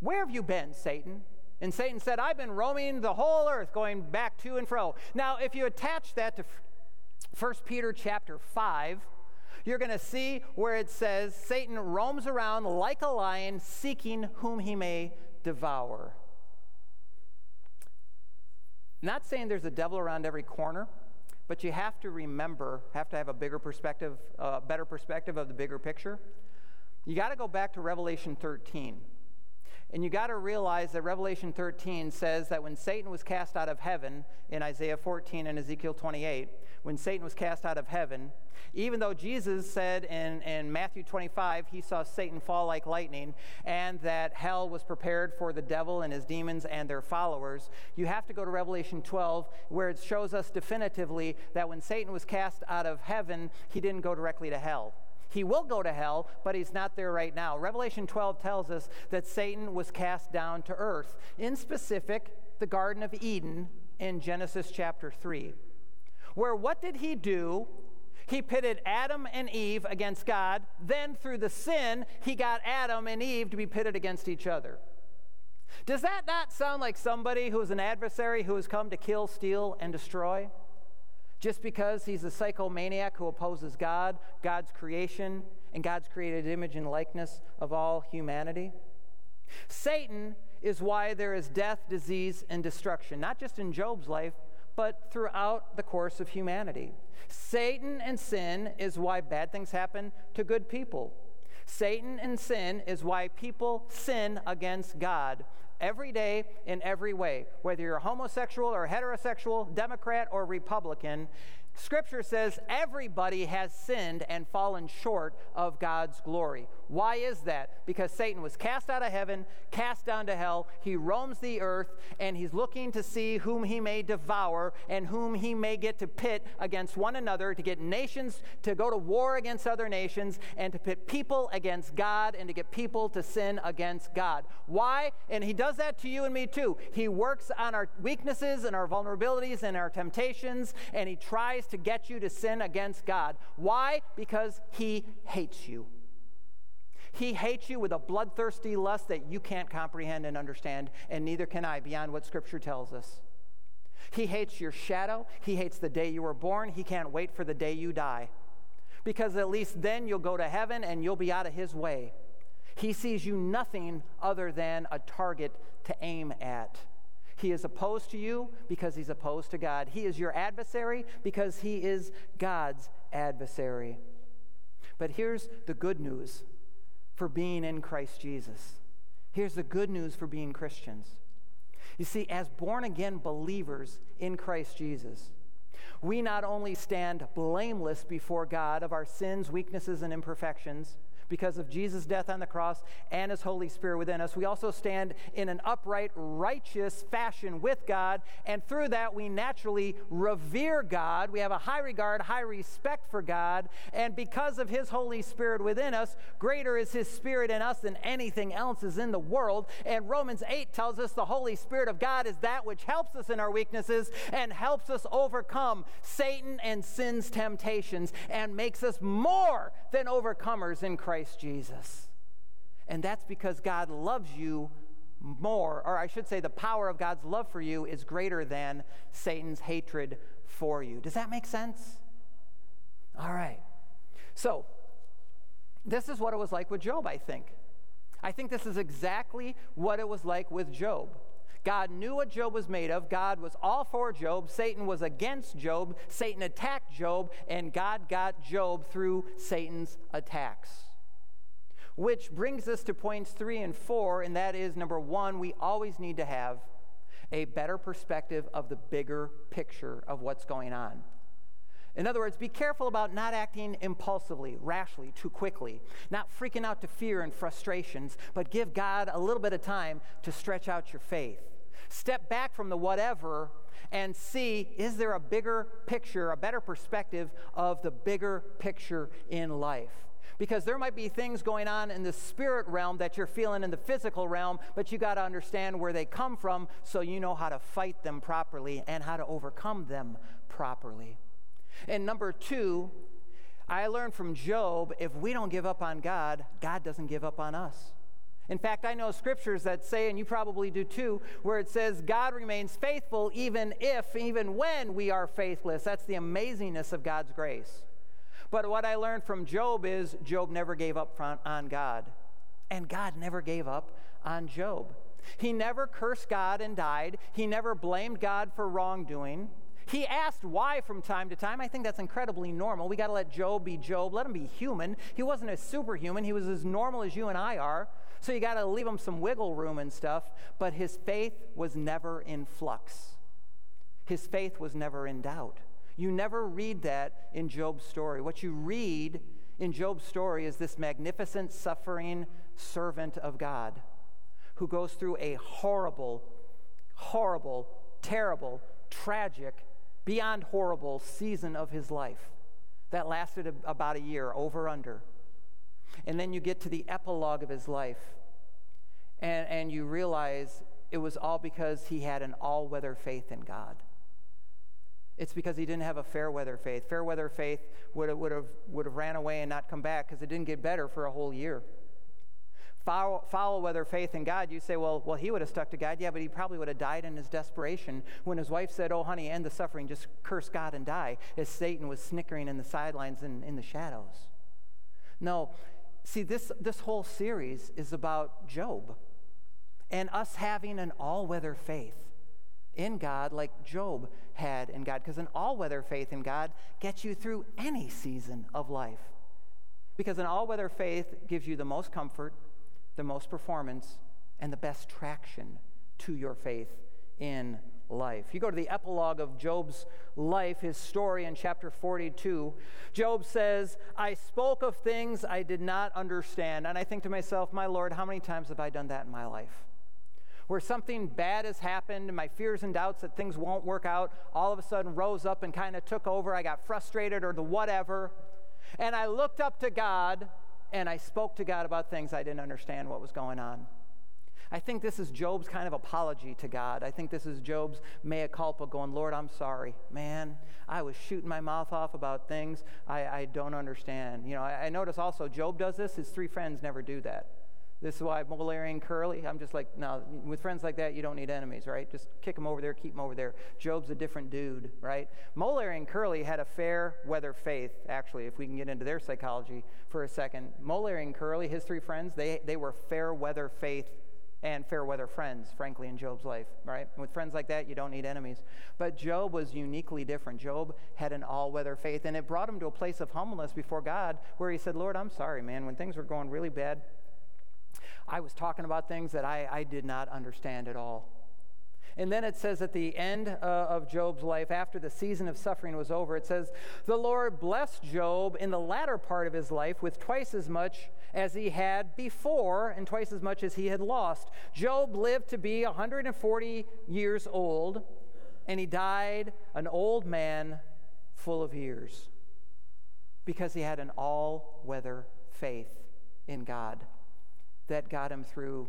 Where have you been, Satan? And Satan said, I've been roaming the whole earth, going back to and fro. Now, if you attach that to 1 Peter chapter 5, you're going to see where it says Satan roams around like a lion, seeking whom he may devour. Not saying there's a devil around every corner. But you have to remember, have to have a bigger perspective, uh, better perspective of the bigger picture. You got to go back to Revelation 13. And you got to realize that Revelation 13 says that when Satan was cast out of heaven in Isaiah 14 and Ezekiel 28, when Satan was cast out of heaven, even though Jesus said in, in Matthew 25 he saw Satan fall like lightning and that hell was prepared for the devil and his demons and their followers, you have to go to Revelation 12 where it shows us definitively that when Satan was cast out of heaven, he didn't go directly to hell. He will go to hell, but he's not there right now. Revelation 12 tells us that Satan was cast down to earth, in specific, the Garden of Eden in Genesis chapter 3. Where what did he do? He pitted Adam and Eve against God. Then, through the sin, he got Adam and Eve to be pitted against each other. Does that not sound like somebody who is an adversary who has come to kill, steal, and destroy? Just because he's a psychomaniac who opposes God, God's creation, and God's created image and likeness of all humanity? Satan is why there is death, disease, and destruction, not just in Job's life, but throughout the course of humanity. Satan and sin is why bad things happen to good people. Satan and sin is why people sin against God every day in every way. Whether you're homosexual or heterosexual, Democrat or Republican, Scripture says everybody has sinned and fallen short of God's glory. Why is that? Because Satan was cast out of heaven, cast down to hell. He roams the earth, and he's looking to see whom he may devour and whom he may get to pit against one another, to get nations to go to war against other nations, and to pit people against God, and to get people to sin against God. Why? And he does that to you and me too. He works on our weaknesses and our vulnerabilities and our temptations, and he tries to get you to sin against God. Why? Because he hates you. He hates you with a bloodthirsty lust that you can't comprehend and understand, and neither can I, beyond what Scripture tells us. He hates your shadow. He hates the day you were born. He can't wait for the day you die. Because at least then you'll go to heaven and you'll be out of his way. He sees you nothing other than a target to aim at. He is opposed to you because he's opposed to God. He is your adversary because he is God's adversary. But here's the good news for being in Christ Jesus. Here's the good news for being Christians. You see, as born again believers in Christ Jesus, we not only stand blameless before God of our sins, weaknesses, and imperfections, because of Jesus' death on the cross and his Holy Spirit within us. We also stand in an upright, righteous fashion with God, and through that we naturally revere God. We have a high regard, high respect for God, and because of his Holy Spirit within us, greater is his Spirit in us than anything else is in the world. And Romans 8 tells us the Holy Spirit of God is that which helps us in our weaknesses and helps us overcome Satan and sin's temptations and makes us more than overcomers in Christ. Christ Jesus. And that's because God loves you more, or I should say, the power of God's love for you is greater than Satan's hatred for you. Does that make sense? All right. So, this is what it was like with Job, I think. I think this is exactly what it was like with Job. God knew what Job was made of. God was all for Job. Satan was against Job. Satan attacked Job, and God got Job through Satan's attacks. Which brings us to points three and four, and that is number one, we always need to have a better perspective of the bigger picture of what's going on. In other words, be careful about not acting impulsively, rashly, too quickly, not freaking out to fear and frustrations, but give God a little bit of time to stretch out your faith. Step back from the whatever and see is there a bigger picture, a better perspective of the bigger picture in life? Because there might be things going on in the spirit realm that you're feeling in the physical realm, but you got to understand where they come from so you know how to fight them properly and how to overcome them properly. And number two, I learned from Job if we don't give up on God, God doesn't give up on us. In fact, I know scriptures that say, and you probably do too, where it says God remains faithful even if, even when we are faithless. That's the amazingness of God's grace. But what I learned from Job is Job never gave up on God, and God never gave up on Job. He never cursed God and died. He never blamed God for wrongdoing. He asked why from time to time. I think that's incredibly normal. We got to let Job be Job, let him be human. He wasn't a superhuman, he was as normal as you and I are. So you got to leave him some wiggle room and stuff. But his faith was never in flux, his faith was never in doubt. You never read that in Job's story. What you read in Job's story is this magnificent, suffering servant of God who goes through a horrible, horrible, terrible, tragic, beyond horrible season of his life that lasted about a year, over under. And then you get to the epilogue of his life, and, and you realize it was all because he had an all weather faith in God. It's because he didn't have a fair weather faith. Fair weather faith would have, would have, would have ran away and not come back because it didn't get better for a whole year. Foul, foul weather faith in God, you say, well, well, he would have stuck to God. Yeah, but he probably would have died in his desperation when his wife said, oh, honey, end the suffering, just curse God and die, as Satan was snickering in the sidelines and in the shadows. No, see, this, this whole series is about Job and us having an all weather faith in God like Job had in God. Because an all weather faith in God gets you through any season of life. Because an all weather faith gives you the most comfort, the most performance, and the best traction to your faith in life. You go to the epilogue of Job's life, his story in chapter 42. Job says, I spoke of things I did not understand. And I think to myself, my Lord, how many times have I done that in my life? Where something bad has happened and my fears and doubts that things won't work out all of a sudden rose up and kind of took over. I got frustrated or the whatever. And I looked up to God and I spoke to God about things I didn't understand what was going on. I think this is Job's kind of apology to God. I think this is Job's mea culpa going, Lord, I'm sorry. Man, I was shooting my mouth off about things I, I don't understand. You know, I, I notice also Job does this, his three friends never do that. This is why and Curly, I'm just like, no, with friends like that, you don't need enemies, right? Just kick them over there, keep them over there. Job's a different dude, right? And Curly had a fair weather faith, actually, if we can get into their psychology for a second. And Curly, his three friends, they, they were fair weather faith and fair weather friends, frankly, in Job's life, right? With friends like that, you don't need enemies. But Job was uniquely different. Job had an all weather faith, and it brought him to a place of humbleness before God where he said, Lord, I'm sorry, man. When things were going really bad, I was talking about things that I, I did not understand at all. And then it says at the end uh, of Job's life, after the season of suffering was over, it says, The Lord blessed Job in the latter part of his life with twice as much as he had before and twice as much as he had lost. Job lived to be 140 years old, and he died an old man full of years because he had an all weather faith in God that got him through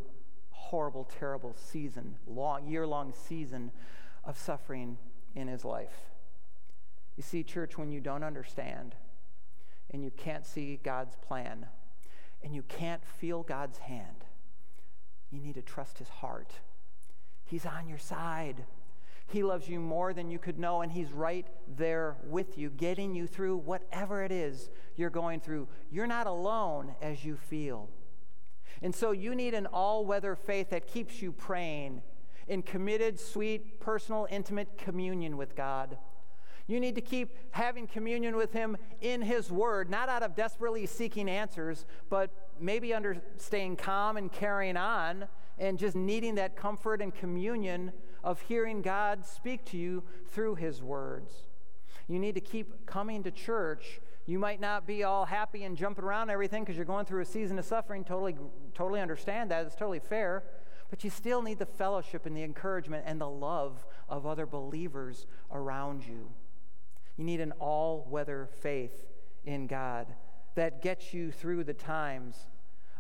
horrible, terrible season, long, year-long season of suffering in his life. You see, church, when you don't understand and you can't see God's plan and you can't feel God's hand, you need to trust his heart. He's on your side. He loves you more than you could know, and He's right there with you, getting you through whatever it is you're going through. You're not alone as you feel. And so you need an all weather faith that keeps you praying in committed, sweet, personal, intimate communion with God. You need to keep having communion with Him in His Word, not out of desperately seeking answers, but maybe under staying calm and carrying on and just needing that comfort and communion of hearing God speak to you through His words. You need to keep coming to church you might not be all happy and jumping around everything because you're going through a season of suffering. Totally, totally understand that. It's totally fair. But you still need the fellowship and the encouragement and the love of other believers around you. You need an all weather faith in God that gets you through the times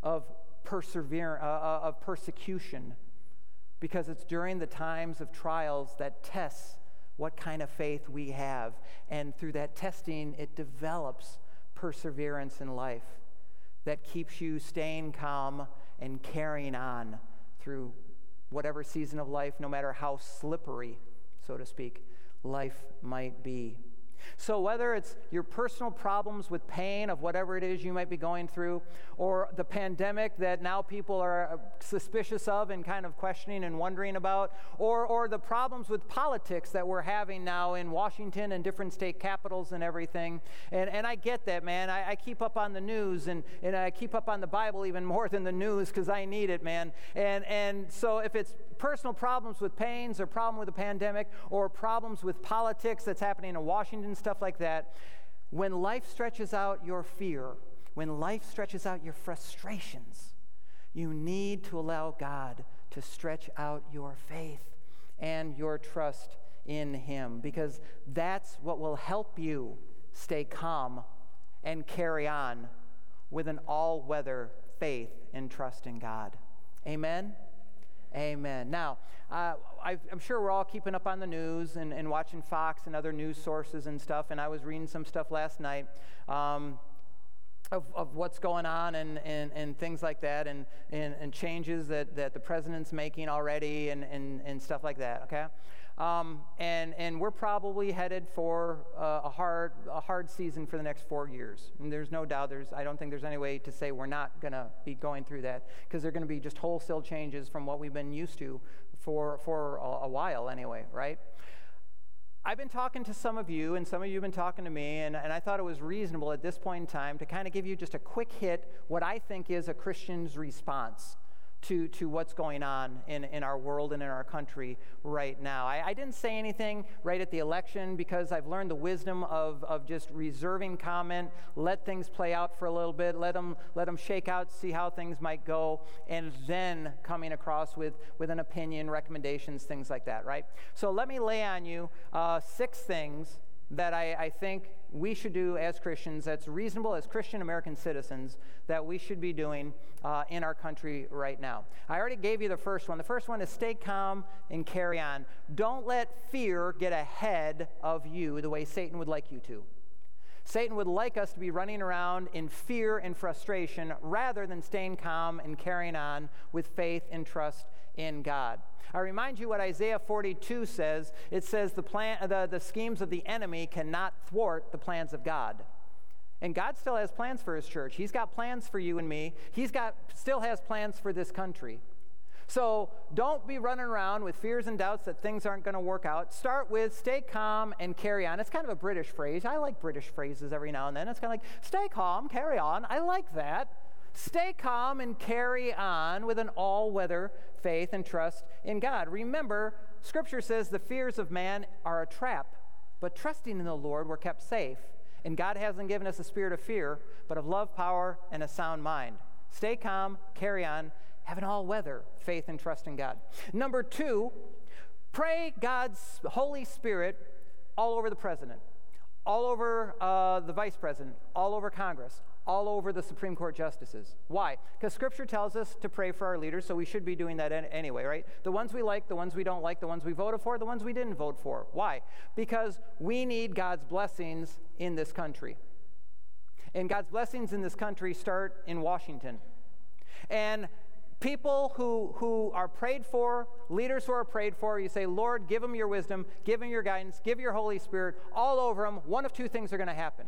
of, perseverance, uh, uh, of persecution because it's during the times of trials that tests what kind of faith we have. And through that testing, it develops perseverance in life that keeps you staying calm and carrying on through whatever season of life, no matter how slippery, so to speak, life might be. So, whether it's your personal problems with pain of whatever it is you might be going through, or the pandemic that now people are uh, suspicious of and kind of questioning and wondering about, or, or the problems with politics that we're having now in Washington and different state capitals and everything. And, and I get that, man. I, I keep up on the news and, and I keep up on the Bible even more than the news because I need it, man. And, and so, if it's personal problems with pains or problem with the pandemic or problems with politics that's happening in Washington, stuff like that, when life stretches out your fear, when life stretches out your frustrations, you need to allow God to stretch out your faith and your trust in Him because that's what will help you stay calm and carry on with an all weather faith and trust in God. Amen? Amen. Now, uh, I, am sure we're all keeping up on the news and, and, watching Fox and other news sources and stuff, and I was reading some stuff last night. Um, of, of what's going on and, and, and things like that, and, and, and changes that, that the president's making already, and, and, and stuff like that, okay? Um, and, and we're probably headed for uh, a, hard, a hard season for the next four years. And there's no doubt, there's, I don't think there's any way to say we're not going to be going through that because they're going to be just wholesale changes from what we've been used to for, for a, a while anyway, right? I've been talking to some of you, and some of you have been talking to me, and, and I thought it was reasonable at this point in time to kind of give you just a quick hit what I think is a Christian's response to, to what's going on in, in our world and in our country right now. I, I, didn't say anything right at the election because I've learned the wisdom of, of just reserving comment, let things play out for a little bit, let them, let them shake out, see how things might go, and then coming across with, with an opinion, recommendations, things like that, right? So let me lay on you uh, six things that I, I, think we should do as Christians, that's reasonable as Christian American citizens, that we should be doing uh, in our country right now. I already gave you the first one. The first one is stay calm and carry on. Don't let fear get ahead of you the way Satan would like you to. Satan would like us to be running around in fear and frustration rather than staying calm and carrying on with faith and trust in God. I remind you what Isaiah 42 says. It says the, plan, the, the schemes of the enemy cannot thwart the plans of God. And God still has plans for his church. He's got plans for you and me. He's got still has plans for this country. So don't be running around with fears and doubts that things aren't going to work out. Start with stay calm and carry on. It's kind of a British phrase. I like British phrases every now and then. It's kind of like stay calm, carry on. I like that. Stay calm and carry on with an all weather faith and trust in God. Remember, Scripture says the fears of man are a trap, but trusting in the Lord, we're kept safe. And God hasn't given us a spirit of fear, but of love, power, and a sound mind. Stay calm, carry on, have an all weather faith and trust in God. Number two, pray God's Holy Spirit all over the president, all over uh, the vice president, all over Congress, all over the Supreme Court justices. Why? Because Scripture tells us to pray for our leaders, so we should be doing that anyway, right? The ones we like, the ones we don't like, the ones we voted for, the ones we didn't vote for. Why? Because we need God's blessings in this country. And God's blessings in this country start in Washington. And people who, who are prayed for, leaders who are prayed for, you say, Lord, give them your wisdom, give them your guidance, give your Holy Spirit all over them. One of two things are going to happen.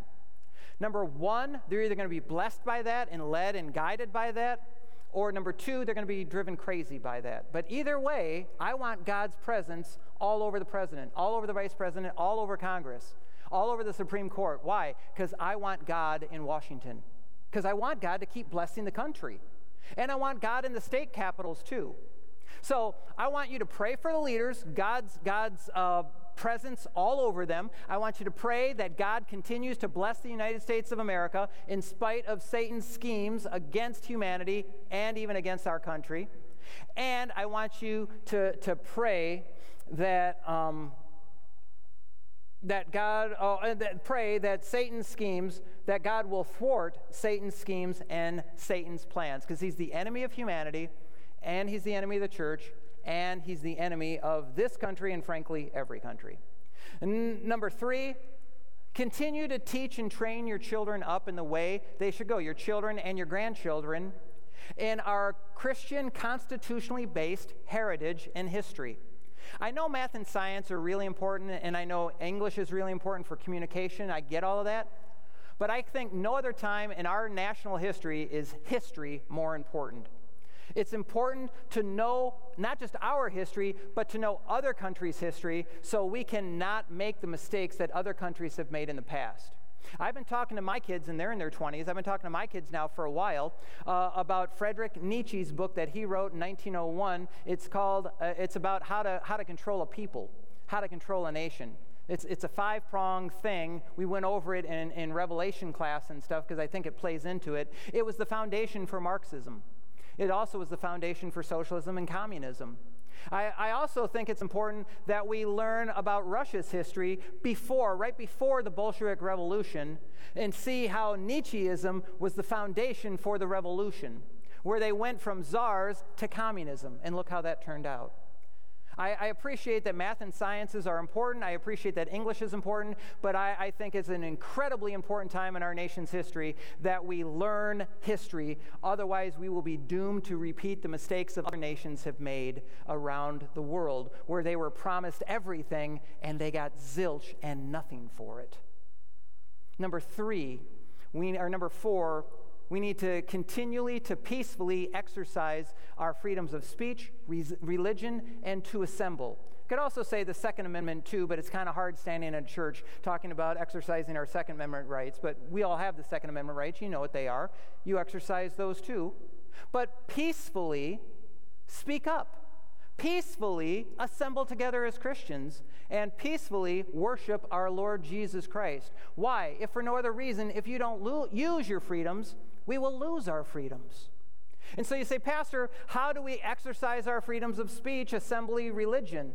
Number one, they're either going to be blessed by that and led and guided by that, or number two, they're going to be driven crazy by that. But either way, I want God's presence all over the president, all over the vice president, all over Congress, all over the Supreme Court. Why? Because I want God in Washington. Because I want God to keep blessing the country. And I want God in the state capitals too. So I want you to pray for the leaders, God's, God's uh, presence all over them. I want you to pray that God continues to bless the United States of America in spite of Satan's schemes against humanity and even against our country. And I want you to, to pray that. Um, that God, oh, that pray that Satan's schemes, that God will thwart Satan's schemes and Satan's plans, because he's the enemy of humanity, and he's the enemy of the church, and he's the enemy of this country and, frankly, every country. N- number three, continue to teach and train your children up in the way they should go, your children and your grandchildren, in our Christian, constitutionally based heritage and history. I know math and science are really important, and I know English is really important for communication. I get all of that. But I think no other time in our national history is history more important. It's important to know not just our history, but to know other countries' history so we can not make the mistakes that other countries have made in the past. I've been talking to my kids, and they're in their 20s. I've been talking to my kids now for a while uh, about Friedrich Nietzsche's book that he wrote in 1901. It's called, uh, it's about how to, how to control a people, how to control a nation. It's, it's a five pronged thing. We went over it in, in Revelation class and stuff because I think it plays into it. It was the foundation for Marxism, it also was the foundation for socialism and communism. I, I, also think it's important that we learn about Russia's history before, right before the Bolshevik Revolution, and see how Nietzscheism was the foundation for the revolution, where they went from czars to communism. And look how that turned out. I, I, appreciate that math and sciences are important. I appreciate that English is important, but I, I think it's an incredibly important time in our nation's history that we learn history. Otherwise, we will be doomed to repeat the mistakes that other nations have made around the world, where they were promised everything and they got zilch and nothing for it. Number three, we, or number four, we need to continually to peacefully exercise our freedoms of speech, re- religion, and to assemble. Could also say the Second Amendment too, but it's kind of hard standing in a church talking about exercising our Second Amendment rights. But we all have the Second Amendment rights. You know what they are. You exercise those too. But peacefully speak up. Peacefully assemble together as Christians and peacefully worship our Lord Jesus Christ. Why? If for no other reason, if you don't lo- use your freedoms, we will lose our freedoms. And so you say, Pastor, how do we exercise our freedoms of speech, assembly, religion?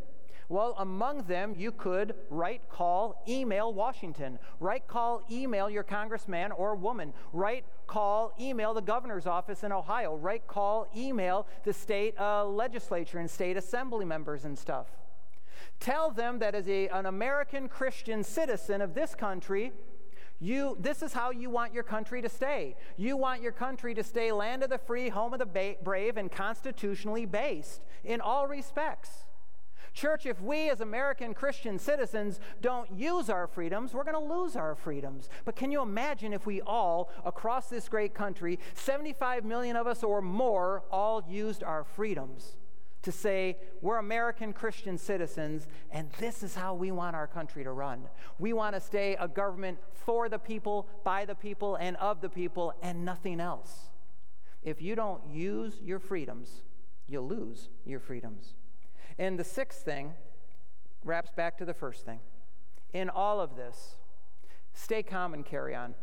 Well, among them, you could write, call, email Washington. Write, call, email your congressman or woman. Write, call, email the governor's office in Ohio. Write, call, email the state uh, legislature and state assembly members and stuff. Tell them that as a, an American Christian citizen of this country, you, this is how you want your country to stay. You want your country to stay land of the free, home of the ba- brave, and constitutionally based in all respects. Church, if we as American Christian citizens don't use our freedoms, we're going to lose our freedoms. But can you imagine if we all, across this great country, 75 million of us or more, all used our freedoms? To say, we're American Christian citizens, and this is how we want our country to run. We want to stay a government for the people, by the people, and of the people, and nothing else. If you don't use your freedoms, you'll lose your freedoms. And the sixth thing wraps back to the first thing. In all of this, stay calm and carry on.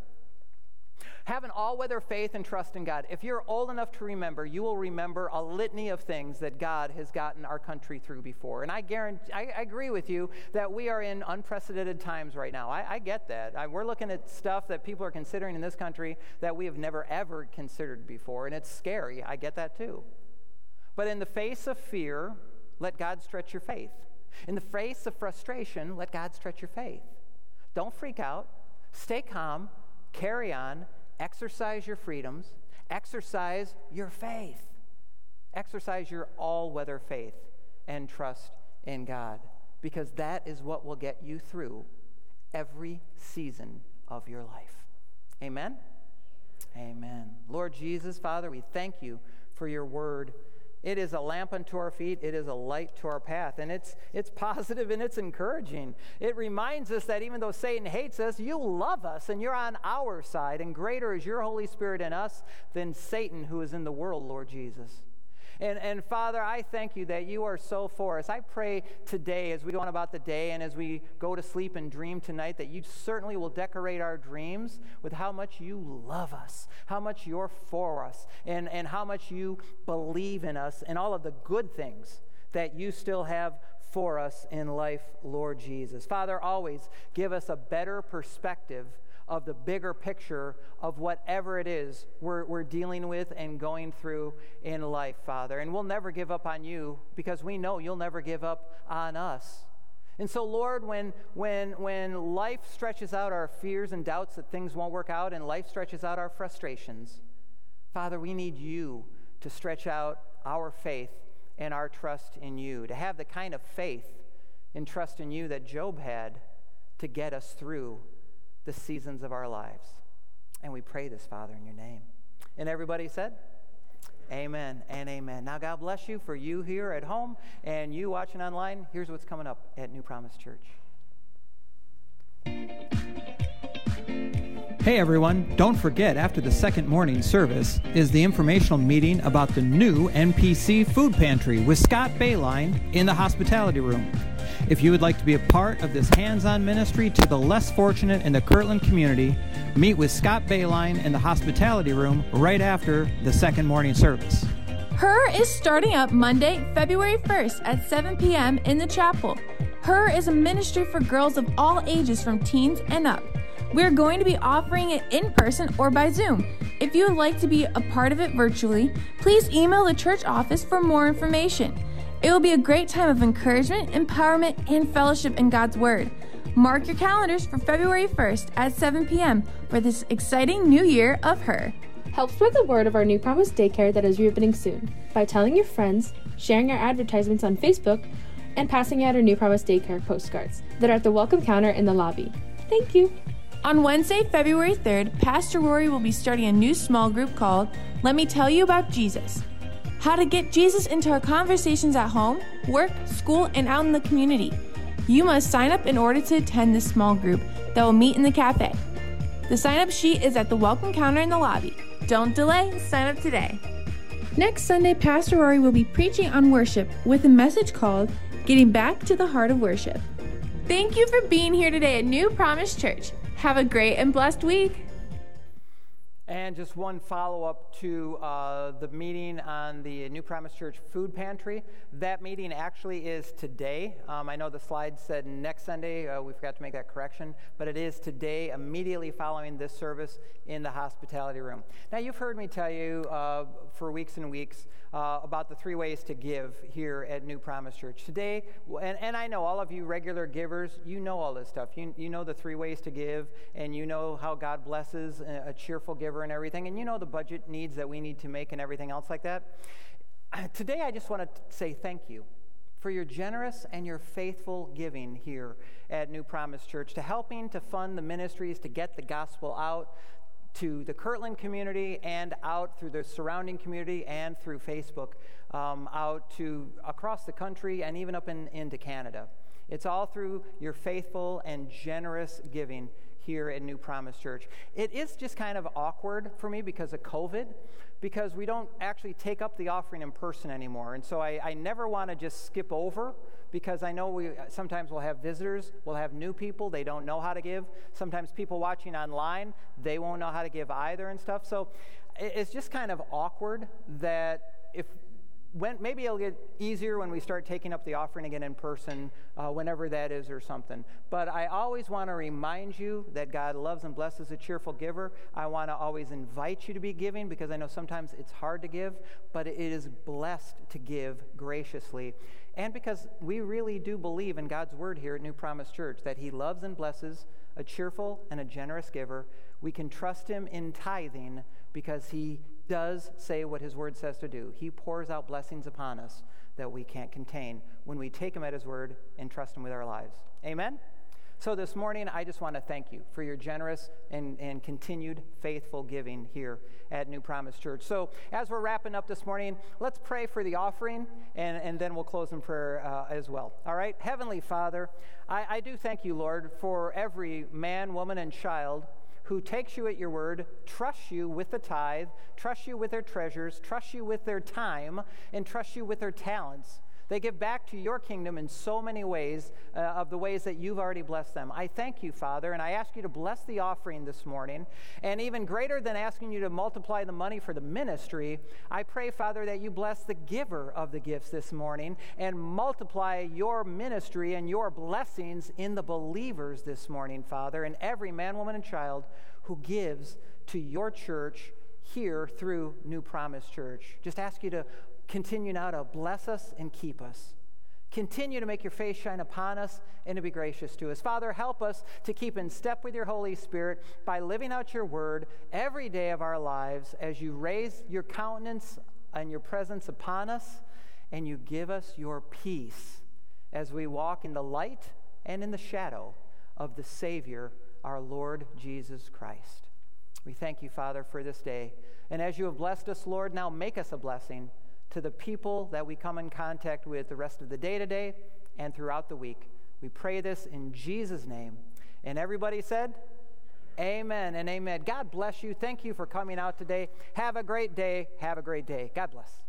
Have an all weather faith and trust in God. If you're old enough to remember, you will remember a litany of things that God has gotten our country through before. And I guarantee, I, I agree with you that we are in unprecedented times right now. I, I get that. I, we're looking at stuff that people are considering in this country that we have never ever considered before. And it's scary. I get that too. But in the face of fear, let God stretch your faith. In the face of frustration, let God stretch your faith. Don't freak out. Stay calm carry on, exercise your freedoms, exercise your faith. Exercise your all weather faith and trust in God because that is what will get you through every season of your life. Amen? Amen. Lord Jesus, Father, we thank you for your word. It is a lamp unto our feet, it is a light to our path, and it's, it's positive and it's encouraging. It reminds us that even though Satan hates us, you love us and you're on our side, and greater is your Holy Spirit in us than Satan who is in the world, Lord Jesus. And, and Father, I thank you that you are so for us. I pray today, as we go on about the day and as we go to sleep and dream tonight, that you certainly will decorate our dreams with how much you love us, how much you're for us, and, and how much you believe in us, and all of the good things that you still have for us in life, Lord Jesus. Father, always give us a better perspective of the bigger picture of whatever it is we're, we're dealing with and going through in life, Father. And we'll never give up on you because we know you'll never give up on us. And so, Lord, when, when, when life stretches out our fears and doubts that things won't work out and life stretches out our frustrations, Father, we need you to stretch out our faith and our trust in you, to have the kind of faith and trust in you that Job had to get us through the seasons of our lives. And we pray this, Father, in your name. And everybody said, Amen and amen. Now, God bless you for you here at home and you watching online. Here's what's coming up at New Promise Church. Hey everyone, don't forget after the second morning service is the informational meeting about the new NPC food pantry with Scott Bayline in the hospitality room. If you would like to be a part of this hands on ministry to the less fortunate in the Kirtland community, meet with Scott Bayline in the hospitality room right after the second morning service. Her is starting up Monday, February 1st at 7 p.m. in the chapel. Her is a ministry for girls of all ages from teens and up. We're going to be offering it in person or by Zoom. If you would like to be a part of it virtually, please email the church office for more information. It will be a great time of encouragement, empowerment, and fellowship in God's Word. Mark your calendars for February 1st at 7 p.m. for this exciting new year of her. Help spread the word of our New Promise Daycare that is reopening soon by telling your friends, sharing our advertisements on Facebook, and passing out our New Promise Daycare postcards that are at the welcome counter in the lobby. Thank you. On Wednesday, February 3rd, Pastor Rory will be starting a new small group called Let Me Tell You About Jesus. How to get Jesus into our conversations at home, work, school, and out in the community. You must sign up in order to attend this small group that will meet in the cafe. The sign up sheet is at the welcome counter in the lobby. Don't delay, sign up today. Next Sunday, Pastor Rory will be preaching on worship with a message called Getting Back to the Heart of Worship. Thank you for being here today at New Promise Church. Have a great and blessed week. And just one follow up to uh, the meeting on the New Promise Church food pantry. That meeting actually is today. Um, I know the slide said next Sunday. Uh, we forgot to make that correction, but it is today, immediately following this service in the hospitality room. Now, you've heard me tell you uh, for weeks and weeks uh, about the three ways to give here at New Promise Church. Today, and, and I know all of you regular givers, you know all this stuff. You, you know the three ways to give, and you know how God blesses a, a cheerful giver and everything, and you know the budget needs that we need to make and everything else like that. Today, I just want to say thank you for your generous and your faithful giving here at New Promise Church to helping to fund the ministries to get the gospel out to the Kirtland community and out through the surrounding community and through Facebook um, out to across the country and even up in, into Canada. It's all through your faithful and generous giving here at New Promise Church. It is just kind of awkward for me because of COVID, because we don't actually take up the offering in person anymore. And so I, I never want to just skip over because I know we sometimes we'll have visitors, we'll have new people, they don't know how to give. Sometimes people watching online, they won't know how to give either and stuff. So it's just kind of awkward that if when, maybe it'll get easier when we start taking up the offering again in person, uh, whenever that is or something. But I always want to remind you that God loves and blesses a cheerful giver. I want to always invite you to be giving because I know sometimes it's hard to give, but it is blessed to give graciously. And because we really do believe in God's word here at New Promise Church that He loves and blesses a cheerful and a generous giver, we can trust Him in tithing because He does say what his word says to do. He pours out blessings upon us that we can't contain when we take him at his word and trust him with our lives. Amen? So this morning, I just want to thank you for your generous and, and continued faithful giving here at New Promise Church. So as we're wrapping up this morning, let's pray for the offering, and, and then we'll close in prayer uh, as well. All right? Heavenly Father, I, I do thank you, Lord, for every man, woman, and child who takes you at your word, trusts you with the tithe, trusts you with their treasures, trusts you with their time, and trusts you with their talents. They give back to your kingdom in so many ways uh, of the ways that you've already blessed them. I thank you, Father, and I ask you to bless the offering this morning. And even greater than asking you to multiply the money for the ministry, I pray, Father, that you bless the giver of the gifts this morning and multiply your ministry and your blessings in the believers this morning, Father, and every man, woman, and child who gives to your church here through New Promise Church. Just ask you to continue now to bless us and keep us. Continue to make your face shine upon us and to be gracious to us. Father, help us to keep in step with your Holy Spirit by living out your word every day of our lives as you raise your countenance and your presence upon us and you give us your peace as we walk in the light and in the shadow of the Savior, our Lord Jesus Christ. We thank you, Father, for this day. And as you have blessed us, Lord, now make us a blessing to the people that we come in contact with the rest of the day today and throughout the week. We pray this in Jesus' name. And everybody said, Amen and amen. God bless you. Thank you for coming out today. Have a great day. Have a great day. God bless.